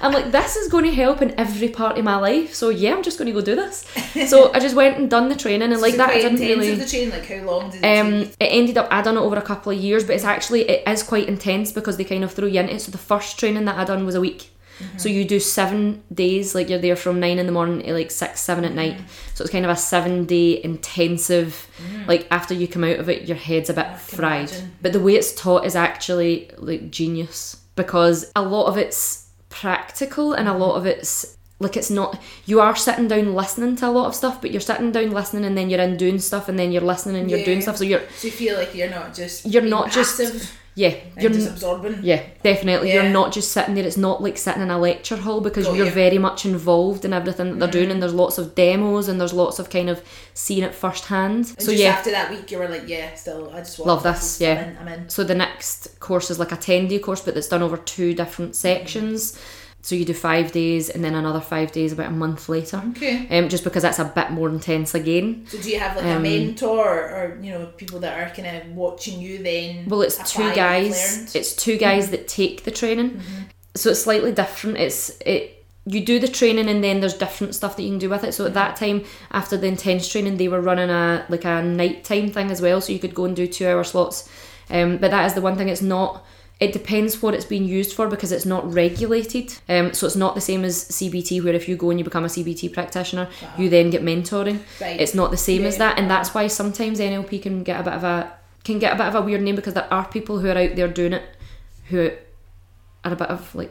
I'm like, this is going to help in every part of my life. So yeah, I'm just going to go do this. So I just went and done the training, and like So that, I didn't really. the training, Like how long did it Um, take? it ended up I done it over a couple of years, but it's actually it is quite intense because they kind of throw you into it. So the first training that I done was a week. So you do seven days, like you're there from nine in the morning to like six, seven at night. Mm. So it's kind of a seven day intensive. Mm. Like after you come out of it, your head's a bit fried. imagine. But the way it's taught is actually like genius because a lot of it's practical and a lot of it's like it's not you are sitting down listening to a lot of stuff but you're sitting down listening and then you're in doing stuff and then you're listening and you're doing stuff so you're So you feel like you're not just You're not just- passive yeah you're just absorbing. yeah definitely Yeah. you're not just sitting there it's not like sitting in a lecture hall because Got you're you. very much involved in everything that they're doing Mm. and there's lots of demos and there's lots of kind of seeing it firsthand And so yeah after that week, you were like, yeah, still, I just want Love this, yeah. I'm in. I'm in. So the next course is like a 10 day course, but that's done over two different sections. So you do five days and then another five days about a month later. Okay. Um, just because that's a bit more intense again. So do you have like Um, a mentor or, or you know people that are kind of watching you then? Well, it's two guys. Mm-hmm. It's two guys that take the training. So it's slightly different. It's it. You do the training and then there's different stuff that you can do with it. So at that Mm-hmm. time, after the intense training, they were running a like a nighttime thing as well. So you could go and do two hour slots. Um, but that is the one thing. It's not. It depends what it's being used for because it's not regulated. Um, so it's not the same as CBT, where if you go and you become a CBT practitioner, you ah. then get mentoring. Right. It's not the same as that, and that's why sometimes NLP can get a bit of a can get a bit of a weird name because there are people who are out there doing it who are a bit of like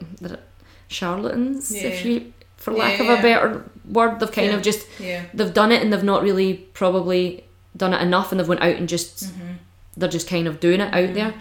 charlatans, if you for lack of Yeah. a better word. They've kind Yeah. of just yeah. they've done it and they've not really probably done it enough and they've went out and just mm-hmm. they're just kind of doing it out mm-hmm. there.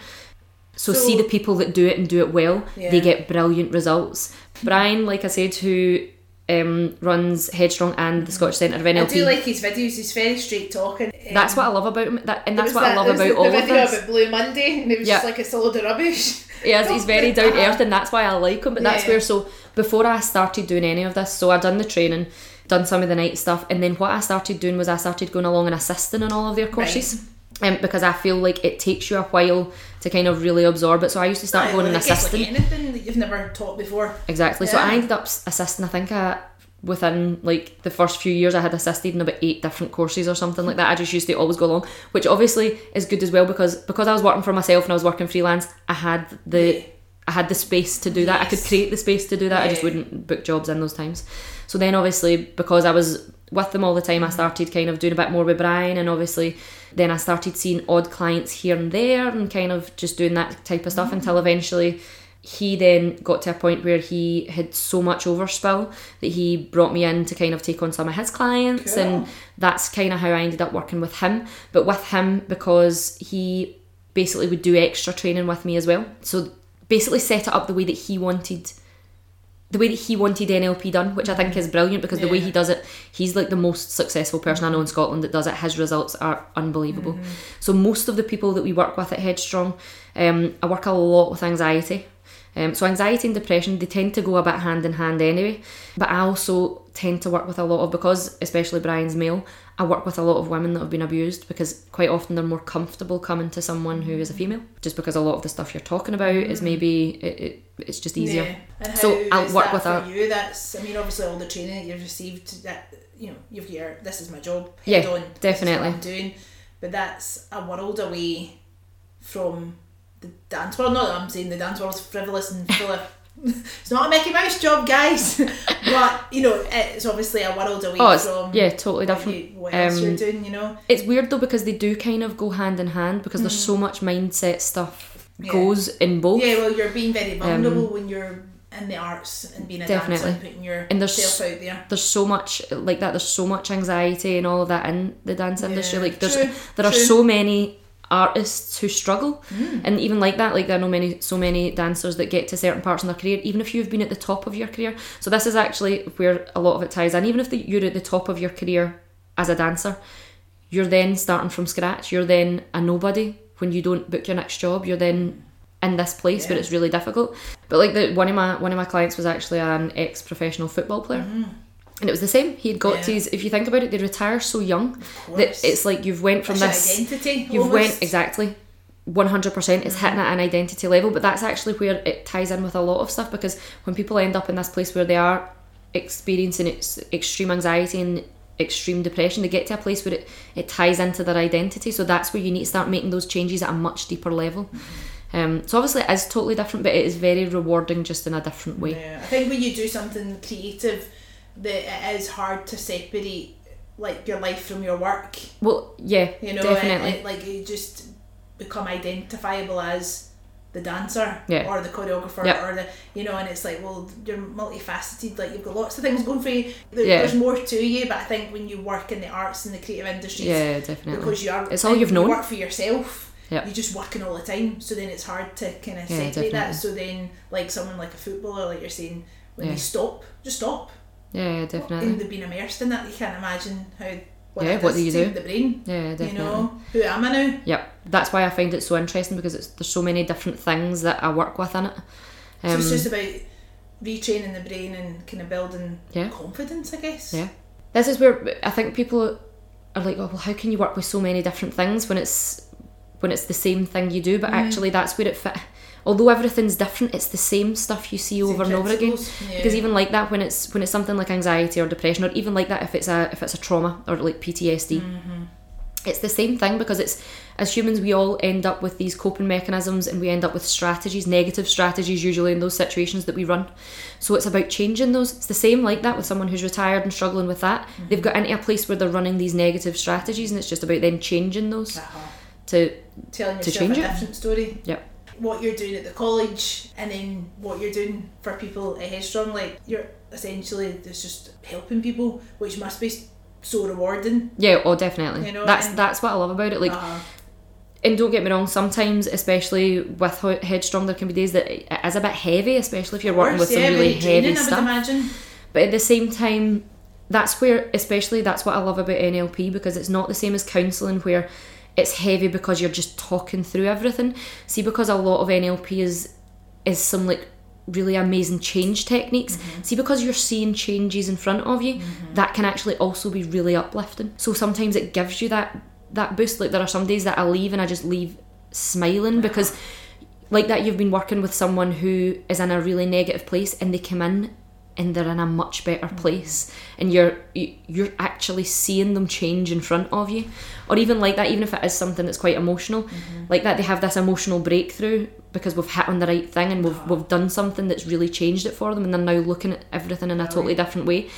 So, So- see the people that do it and do it well, Yeah. they get brilliant results. Brian, like I said, who um, runs Headstrong and the Scottish Centre of NLP. I do like his videos. He's very straight talking. that's what I love about him. That, and that's what I that- love there was about the, all the of video this. about Blue Monday, and it was Yeah. just like it's a load of rubbish. Yes, he's very down to earth, and that's why I like him. But that's Yeah. where so before I started doing any of this, so I done the training, done some of the night stuff, and then what I started doing was I started going along and assisting in all of their courses. Um, because I feel like it takes you a while to kind of really absorb it. So I used to start going well, and assisting. Like anything that you've never taught before. Exactly. So I ended up assisting. I think I, within like the first few years, I had assisted in about eight different courses or something like that. I just used to always go along, which obviously is good as well because because I was working for myself and I was working freelance. I had the Yeah. I had the space to do that. I could create the space to do that. I just wouldn't book jobs in those times. So then obviously because I was with them all the time, I started kind of doing a bit more with Brian and obviously then I started seeing odd clients here and there and kind of just doing that type of stuff mm. until eventually he then got to a point where he had so much overspill that he brought me in to kind of take on some of his clients and that's kind of how I ended up working with him. But with him because he basically would do extra training with me as well. So basically set it up the way that he wanted the way that he wanted NLP done, which I think is brilliant because the way he does it, he's like the most successful person I know in Scotland that does it. His results are unbelievable. Mm-hmm. So most of the people that we work with at Headstrong, um, I work a lot with anxiety. Um, so anxiety and depression they tend to go a bit hand in hand anyway. But I also tend to work with a lot of because especially Brian's male, I work with a lot of women that have been abused because quite often they're more comfortable coming to someone who is a female, just because a lot of the stuff you're talking about is mm. maybe it, it, it's just easier. Yeah. And how So I'll work that with a- you? That's I mean, obviously all the training that you've received that you know, you've got your this is my job, Yeah, on, definitely. I'm doing. But that's a world away from the dance world. Not that I'm saying the dance world's frivolous and full of it's not a Mickey Mouse job, guys. but you know, it's obviously a world away Oh, from yeah, totally what, different. you, what else Um, you're doing. You know, It's weird though because they do kind of go hand in hand because there's so much mindset stuff Mm. Yeah. goes in both. yeah. Well, you're being very vulnerable when you're in the arts and being a dancer Definitely. and putting And there's yourself out there. there's so much like that. There's so much anxiety and all of that in the dance industry. Like there's true, there are so many artists who struggle, Mm. and even like that, like I know many so many dancers that get to certain parts in their career, even if you've been at the top of your career. So this is actually where a lot of it ties in. Even if the, you're at the top of your career as a dancer, you're then starting from scratch. You're then a nobody when you don't book your next job. You're then in this place where Yeah. it's really difficult. But like the one of my one of my clients was actually an ex professional football player. And it was the same. He had got Mm-hmm. Yeah. to his. If you think about it, they retire so young that it's like you've went from That's this. identity. You've almost. went exactly. 100% it's hitting at an identity level but that's actually where it ties in with a lot of stuff because when people end up in this place where they are experiencing ex- extreme anxiety and extreme depression they get to a place where it, it ties into their identity so that's where you need to start making those changes at a much deeper level um, so obviously it is totally different but it is very rewarding just in a different way Yeah, I think when you do something creative, that it is hard to separate like your life from your work. well yeah You know, definitely It, it, like you just become identifiable as the dancer Yeah. or the choreographer Yep. or the you know, and it's like well you're multifaceted. Like you've got lots of things going for you. There, Yeah. There's more to you, but I think when you work in the arts and the creative industries, yeah definitely because you are It's all you've you known. work for yourself Yep. you're just working all the time so then it's hard to kind of Yeah, separate that so then like someone like a footballer like you're saying when Yeah. they stop just stop yeah and definitely they've been immersed in that you can't imagine how what Yeah, what do you do? the brain yeah definitely you know who am I now Yep, that's why I find it so interesting because it's there's so many different things that I work with in it. so Um, it's just about retraining the brain and kind of building Yeah. confidence I guess yeah, this is where I think people are like, oh well, how can you work with so many different things when it's when it's the same thing you do? But Mm. actually, that's where it fit. Although everything's different, it's the same stuff you see over and over again. yeah. Because even like that, when it's when it's something like anxiety or depression, or even like that if it's a if it's a trauma or like PTSD, Mm-hmm. it's the same thing because it's as humans we all end up with these coping mechanisms and we end up with strategies negative strategies usually in those situations that we run so it's about changing those it's the same like that with someone who's retired and struggling with that Mm-hmm. they've got into a place where they're running these negative strategies and it's just about then changing those Uh-huh. to telling To change a it. different story yep what you're doing at the college and then what you're doing for people at Headstrong, like you're essentially it's just helping people, which must be so rewarding. yeah oh definitely You know, that's and- that's what I love about it like Uh-huh. and don't get me wrong sometimes especially with headstrong there can be days that it is a bit heavy especially if you're working with Worse, some really heavy stuff. But at the same time, that's where, especially, that's what I love about NLP because it's not the same as counselling where it's heavy because you're just talking through everything. See, because a lot of NLP is is some like really amazing change techniques. Mm-hmm. See, because you're seeing changes in front of you, mm-hmm. that can actually also be really uplifting. So sometimes it gives you that that boost. Like there are some days that I leave and I just leave smiling because like that you've been working with someone who is in a really negative place and they come in and they're in a much better mm-hmm. place and you're you- you're actually seeing them change in front of you. Or even like that even if it is something that's quite emotional mm-hmm. like that they have this emotional breakthrough because we've hit on the right thing and we've, ah. we've done something that's really changed it for them and they're now looking at everything in a totally different way.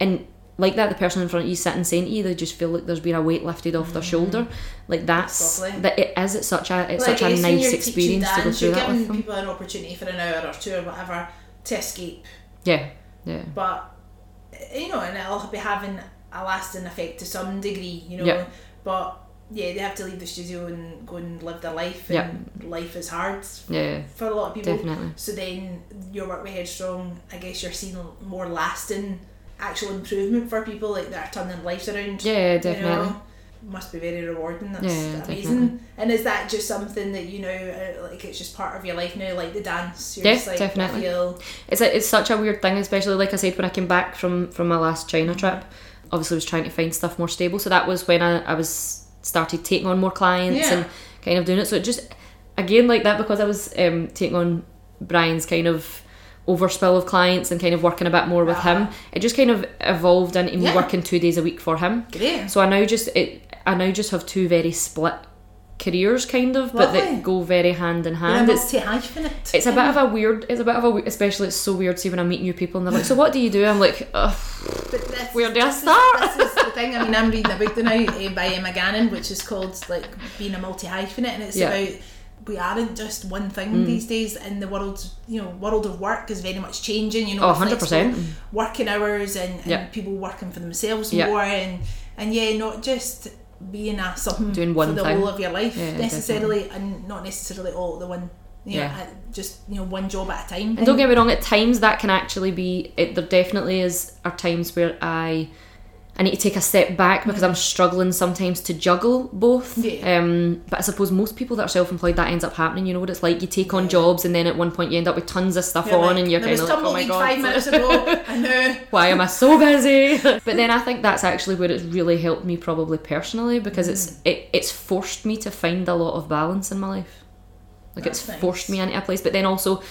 And like that the person in front of you sitting saying to you they just feel like there's been a weight lifted off their mm-hmm. shoulder. Like that's that it is it's such a it's Like, such a nice experience to go through you're that giving with them. people an opportunity for an hour or two or whatever to escape. yeah yeah But eh, you know, and it'll be having a lasting effect to some degree, you know. Yeah. But yeah, they have to leave the studio and go and live their life, Yep. and life is hard Yeah, for a lot of people. definitely. So then your work with Headstrong, I guess you're seeing more lasting actual improvement for people like that are turning lives around. Yeah, you definitely. know? Must be very rewarding. That's Yeah, amazing. definitely. And is that just something that you know, uh, like it's just part of your life now, like the dance? You're just like, definitely. Feel It's a, it's such a weird thing, especially like I said when I came back from from my last China trip. Obviously, I was trying to find stuff more stable, so that was when I, I was started taking on more clients Yeah. and kind of doing it. So it just again like that because I was um, taking on Brian's kind of overspill of clients and kind of working a bit more with him. It just kind of evolved into me Yeah. working two days a week for him. great. So I now just it I now just have two very split careers kind of, but Lovely. that go very hand in hand. It's hyphenate. it's a bit of a weird. It's a bit of a especially. It's so weird. To see when I meet new people and they're like, "So what do you do?" I'm like, this, Where do I this is- start? This is the thing. I mean, I'm reading a book now uh, by Emma Gannon, which is called like being a multi hyphenate, and it's Yeah. Mm. about we aren't just one thing these days. And the world, you know, world of work is very much changing. You know, Oh, 100%. working hours and, and Yeah. people working for themselves Yeah. more, and and yeah, not just being a something mm-hmm. Doing one for the thing. whole of your life Yeah, necessarily, and not necessarily all the one. You know, Yeah. at just you know one job at a time. and don't get me wrong. At times that can actually be. It, there definitely is are times where I. I need to take a step back because I'm struggling sometimes to juggle both. Yeah. Um, but I suppose most people that are self-employed, that ends up happening. You know what it's like. You take on jobs, and then at one point you end up with tons of stuff You're on, like, and you're kind of like, oh my god, five minutes ago. I know. why am I so busy? but then I think that's actually where it's really helped me probably personally because Mm. it's it, it's forced me to find a lot of balance in my life. Like That's it's nice. forced me into a place. But then also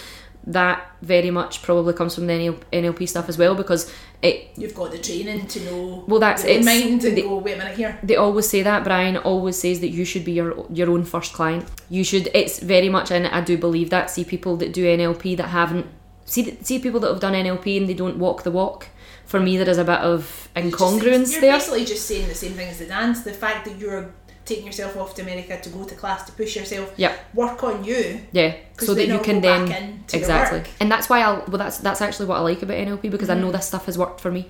that very much probably comes from the NL, NLP stuff as well because it You've got the training to know Well, that's- it. mind and the- go, wait a minute here. they always say that Brian always says that you should be your your own first client. You should it's very much and I do believe that see people that do NLP that haven't see see people that have done NLP and they don't walk the walk. For me there is a bit of You're just- incongruence you're there. basically just saying the same thing as the dance. The fact that you're taking yourself off to America to go to class to push yourself, Yep. work on you. Yeah. so that you can then back into your exactly, work. and that's why I'll. well that's that's actually what I like about NLP because Mm-hmm. I know this stuff has worked for me.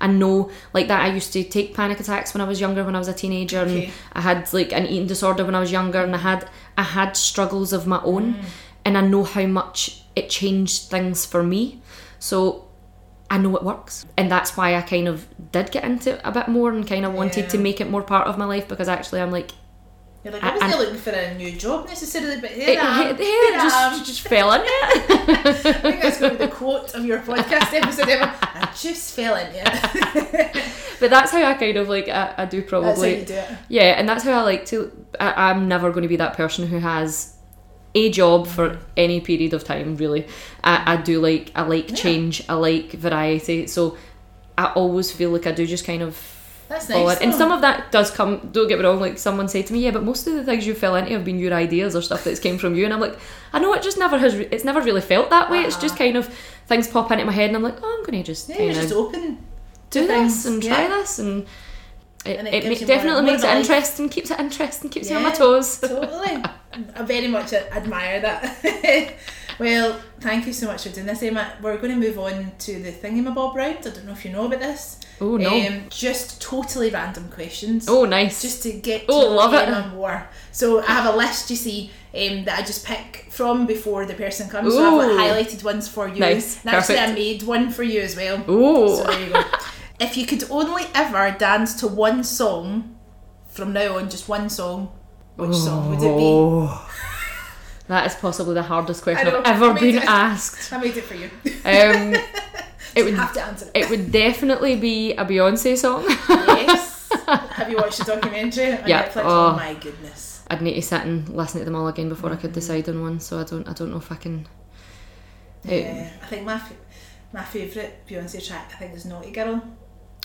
I know like that I used to take panic attacks when I was younger when I was a teenager Okay. and I had like an eating disorder when I was younger and I had I had struggles of my own Mm. and I know how much it changed things for me. So I know it works. And that's why I kind of did get into it a bit more and kind of wanted to make it more part of my life because actually I'm like You're like, I wasn't And- looking for a new job necessarily, but here it, I am. Here I just, am. just fell in it. I think that's going to be the quote of your podcast episode ever. I just fell in it. But that's how I kind of like I, I do that's how probably you do it. yeah, and that's how I like to. I, I'm never going to be that person who has a job for any period of time. Really, I, I do like I like Yeah. change. I like variety. So I always feel like I do just kind of That's nice. And some of that does come. Don't get me wrong. Like someone said to me, yeah, but most of the things you fell into have been your ideas or stuff that's came from you. And I'm like, I know it just never has. Re- it's never really felt that way. It's just Uh-huh. kind of things pop into my head, and I'm like, oh, I'm going to just yeah, you're just open. do this things, and try yeah. this and. It, And it, it gives ma- more- definitely more makes it life. interesting, keeps it interesting, keeps you on my toes. totally. I very much admire that. well, thank you so much for doing this, Emma. We're going to move on to the thingamabob round. I don't know if you know about this. Oh no! Um, just totally random questions. oh nice. Just to get to Oh, love it. More. So I have a list, you see, um, that I just pick from before the person comes. So I've Ooh. highlighted ones for you. Nice. And actually, I made one for you as well. oh, So there you go. if you could only ever dance to one song from now on, just one song, which song would it be? Oh. That is possibly the hardest question I I've ever been it. asked. I made it for you. Um, it would have to answer it. it would definitely be a Beyonce song. yes. Have you watched the documentary on Yeah. Netflix? Oh. Oh. my goodness. I'd need to sit and listen to them all again before I Mm-hmm. could decide on one. So I don't I don't know if I can. It- Yeah, I think my fa- my favourite Beyonce track I think is Naughty Girl.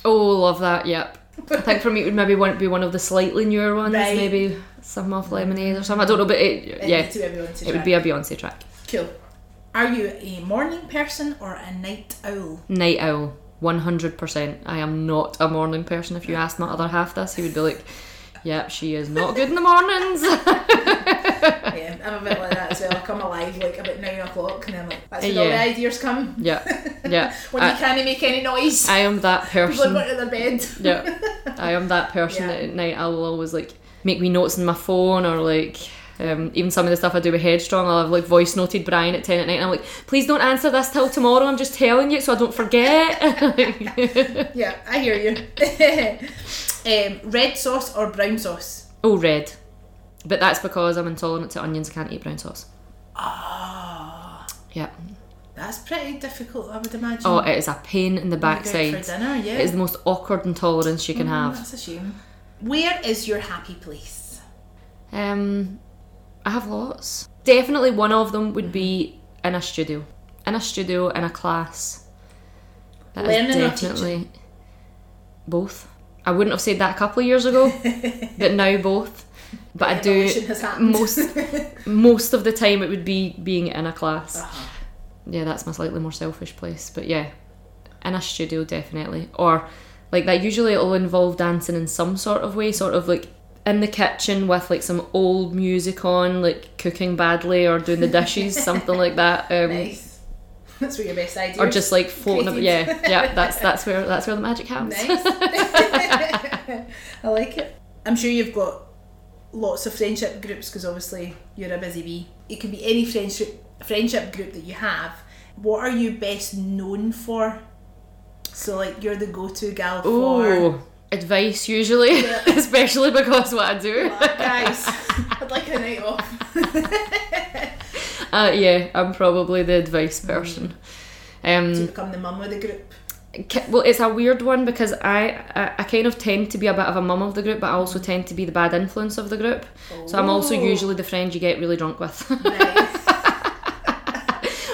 Oh, love that. Yep. I think for me it would maybe want be one of the slightly newer ones, Right. maybe some off Lemonade or something. I don't know, but it, It yeah, needs to be a Beyonce it track. would be a Beyonce track. cool. Are you a morning person or a night owl? Night owl, one hundred percent. I am not a morning person. If you asked my other half this, he would be like, "Yep, she is not good in the mornings." yeah, I'm a bit like that as well. I come alive like about nine o'clock and I'm like, that's when all the ideas come. yeah, yeah. When you can't make any noise. I am that People are person. going to their bed. yeah, I am that person Yeah. that at night I will always like make me notes in my phone or like um, even some of the stuff I do with Headstrong, I'll have like voice noted Brian at 10 at night and I'm like, please don't answer this till tomorrow, I'm just telling you so I don't forget. Yeah, I hear you. um, red sauce or brown sauce? oh, red. But that's because I'm intolerant to onions, I can't eat brown sauce. Ah, Yeah. that's pretty difficult, I would imagine. Oh, it is a pain in the backside. For dinner, yeah. It is the most awkward intolerance you can Mm, have. That's a shame. Where is your happy place? Um, I have lots. Definitely one of them would be in a studio. In a studio, in a class. That Learning definitely both. I wouldn't have said that a couple of years ago, but now both. But I do most most of the time it would be being in a class. Uh-huh. Yeah, that's my slightly more selfish place. But yeah, in a studio definitely. Or like that usually it'll involve dancing in some sort of way, sort of like in the kitchen with like some old music on, like cooking badly or doing the dishes, something like that. Um, Nice. That's where your best ideas. Or just like floating created. Yeah, yeah. That's that's where that's where the magic happens. Nice. I like it. I'm sure you've got lots of friendship groups because obviously you're a busy bee. It can be any friendship friendship group that you have. What are you best known for? So like you're the go-to gal for. Advice usually, Yeah. especially because what I do. Well, guys, I'd like a night off Uh, yeah, I'm probably the advice person. to Um, become the mum of the group. well, it's a weird one because I, I I kind of tend to be a bit of a mum of the group, but I also tend to be the bad influence of the group. So I'm also Oh. usually the friend you get really drunk with. Nice.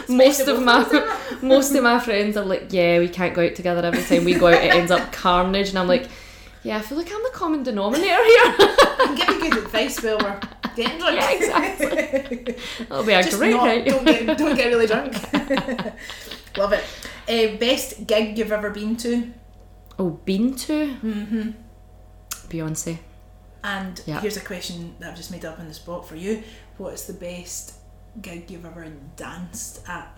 most of my up, isn't it? most of my friends are like, yeah, we can't go out together. Every time we go out, it ends up carnage, and I'm like, yeah, I feel like I'm the common denominator here. I can give you good advice while we're getting drunk. Yeah, exactly. That'll be a Just great not, night. don't get don't get really drunk. Love it. Uh, best gig you've ever been to, Oh, been to? Mm-hmm. Beyonce. and Yeah. here's a question that I've just made up on the spot for you. What is the best gig you've ever danced at?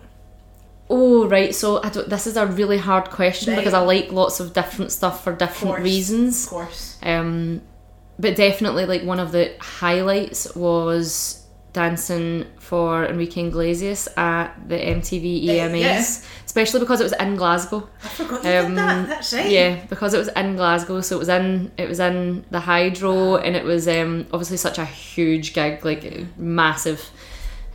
Oh right, so I don't, this is a really hard question Right. because I like lots of different stuff for different Course. reasons. Of course. Um, but definitely like one of the highlights was dancing for Enrique Iglesias at the MTV Uh, EMAs, yeah. especially because it was in Glasgow. I forgot you Um, did that. That's right. Yeah, because it was in Glasgow, so it was in it was in the Hydro, and it was um, obviously such a huge gig, like massive.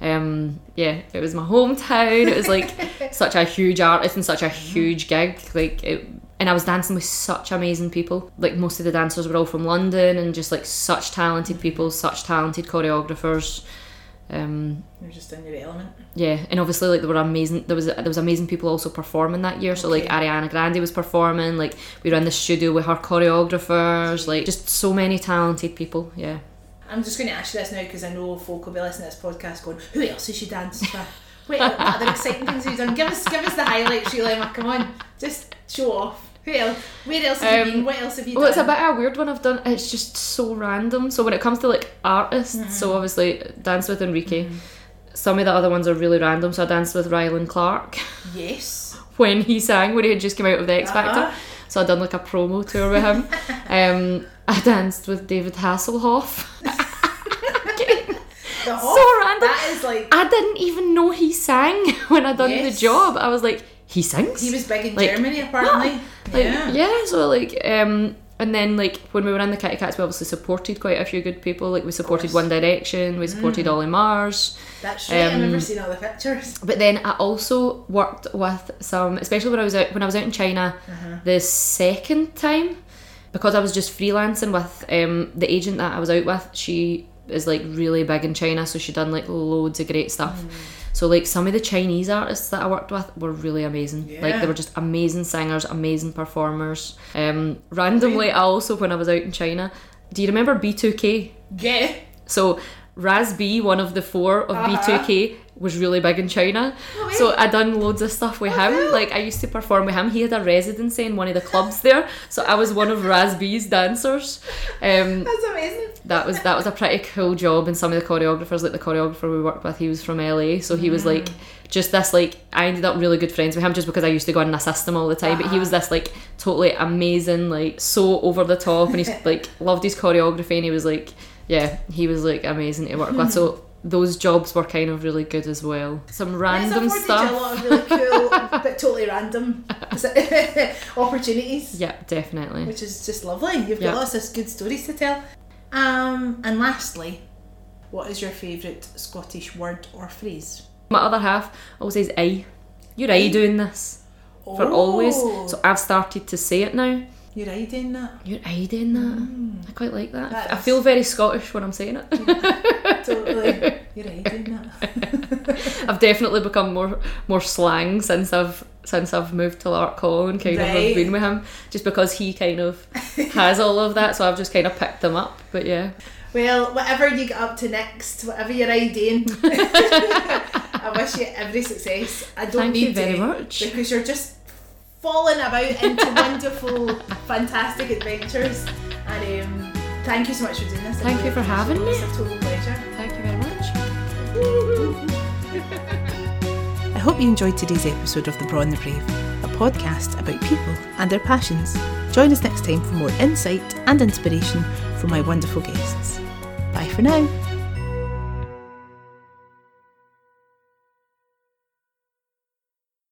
Um, yeah, it was my hometown. It was like such a huge artist and such a huge gig. Like, it, and I was dancing with such amazing people. Like most of the dancers were all from London, and just like such talented people, such talented choreographers. Um, You're just in your element. yeah, and obviously like there were amazing. There was there was amazing people also performing that year. So like Ariana Grande was performing. Like we were in the studio with her choreographers. Like just so many talented people. Yeah. I'm just going to ask you this now because I know folk will be listening to this podcast going, who else has she danced with? Wait, what other exciting things have you done? Give us, give us the highlights, Sheila Emma. Come on, just show off. Who else? Where else have you Um, been? What else have you Well, it's a done? bit of a weird one I've done. It's just so random. So when it comes to like artists, so obviously dance with Enrique. Some of the other ones are really random. So I danced with Rylan Clark yes. when he sang when he had just come out of the X Factor. Uh-huh. So I done like a promo tour with him. um, I danced with David Hasselhoff. The so random. That is like I didn't even know he sang when I done Yes. the job. I was like, he sings. he was big in Like, Germany apparently. Like, yeah. yeah. so like um and then like when we were in the Kitty Cats we obviously supported quite a few good people like we supported. One Direction we supported Olly Murs That's right. I've never seen all the pictures. but then I also worked with some especially when I was out when I was out in China Uh-huh. the second time because I was just freelancing with um the agent that I was out with she is like really big in China so she done like loads of great stuff. Mm. so like some of the Chinese artists that I worked with were really amazing. Like they were just amazing singers amazing performers. Um randomly I also when I was out in China do you remember B2K Yeah. so Raz B, one of the four of uh-huh. B2K, was really big in China. Oh, so? I done loads of stuff with oh, him. cool. Like I used to perform with him. He had a residency in one of the clubs there, so I was one of Raz B's dancers. Um, That's amazing. that was that was a pretty cool job and some of the choreographers like the choreographer we worked with he was from LA so he was like mm. just this like I ended up really good friends with him just because I used to go and assist him all the time but he was uh-huh. this like totally amazing like so over the top and he's like loved his choreography and he was like yeah he was like amazing to work with. So those jobs were kind of really good as well. Some random you a lot of really cool but totally random opportunities. yeah definitely. Which is just lovely. You've got lots of good stories to tell. Um, and lastly, what is your favourite Scottish word or phrase? my other half always says I you're I doing this for always. Oh, so I've started to say it now you're right doing that. You're I doing that. Mm. I quite like that. I feel very Scottish when I'm saying it. Totally, you're right doing that. I've definitely become more more slang since I've since I've moved to Larkhall and kind of Right. have been with him, just because he kind of has all of that. So I've just kind of picked them up. But yeah, Well, whatever you get up to next, whatever you're doing, I wish you every success. I don't Thank you very to, much. because you're just falling about into wonderful, fantastic adventures. And um, thank you so much for doing this. Thank really you for appreciate having it. me. It's a total pleasure. thank you very much. I hope you enjoyed today's episode of The Braw and the Brave, a podcast about people and their passions. Join us next time for more insight and inspiration from my wonderful guests. Bye for now.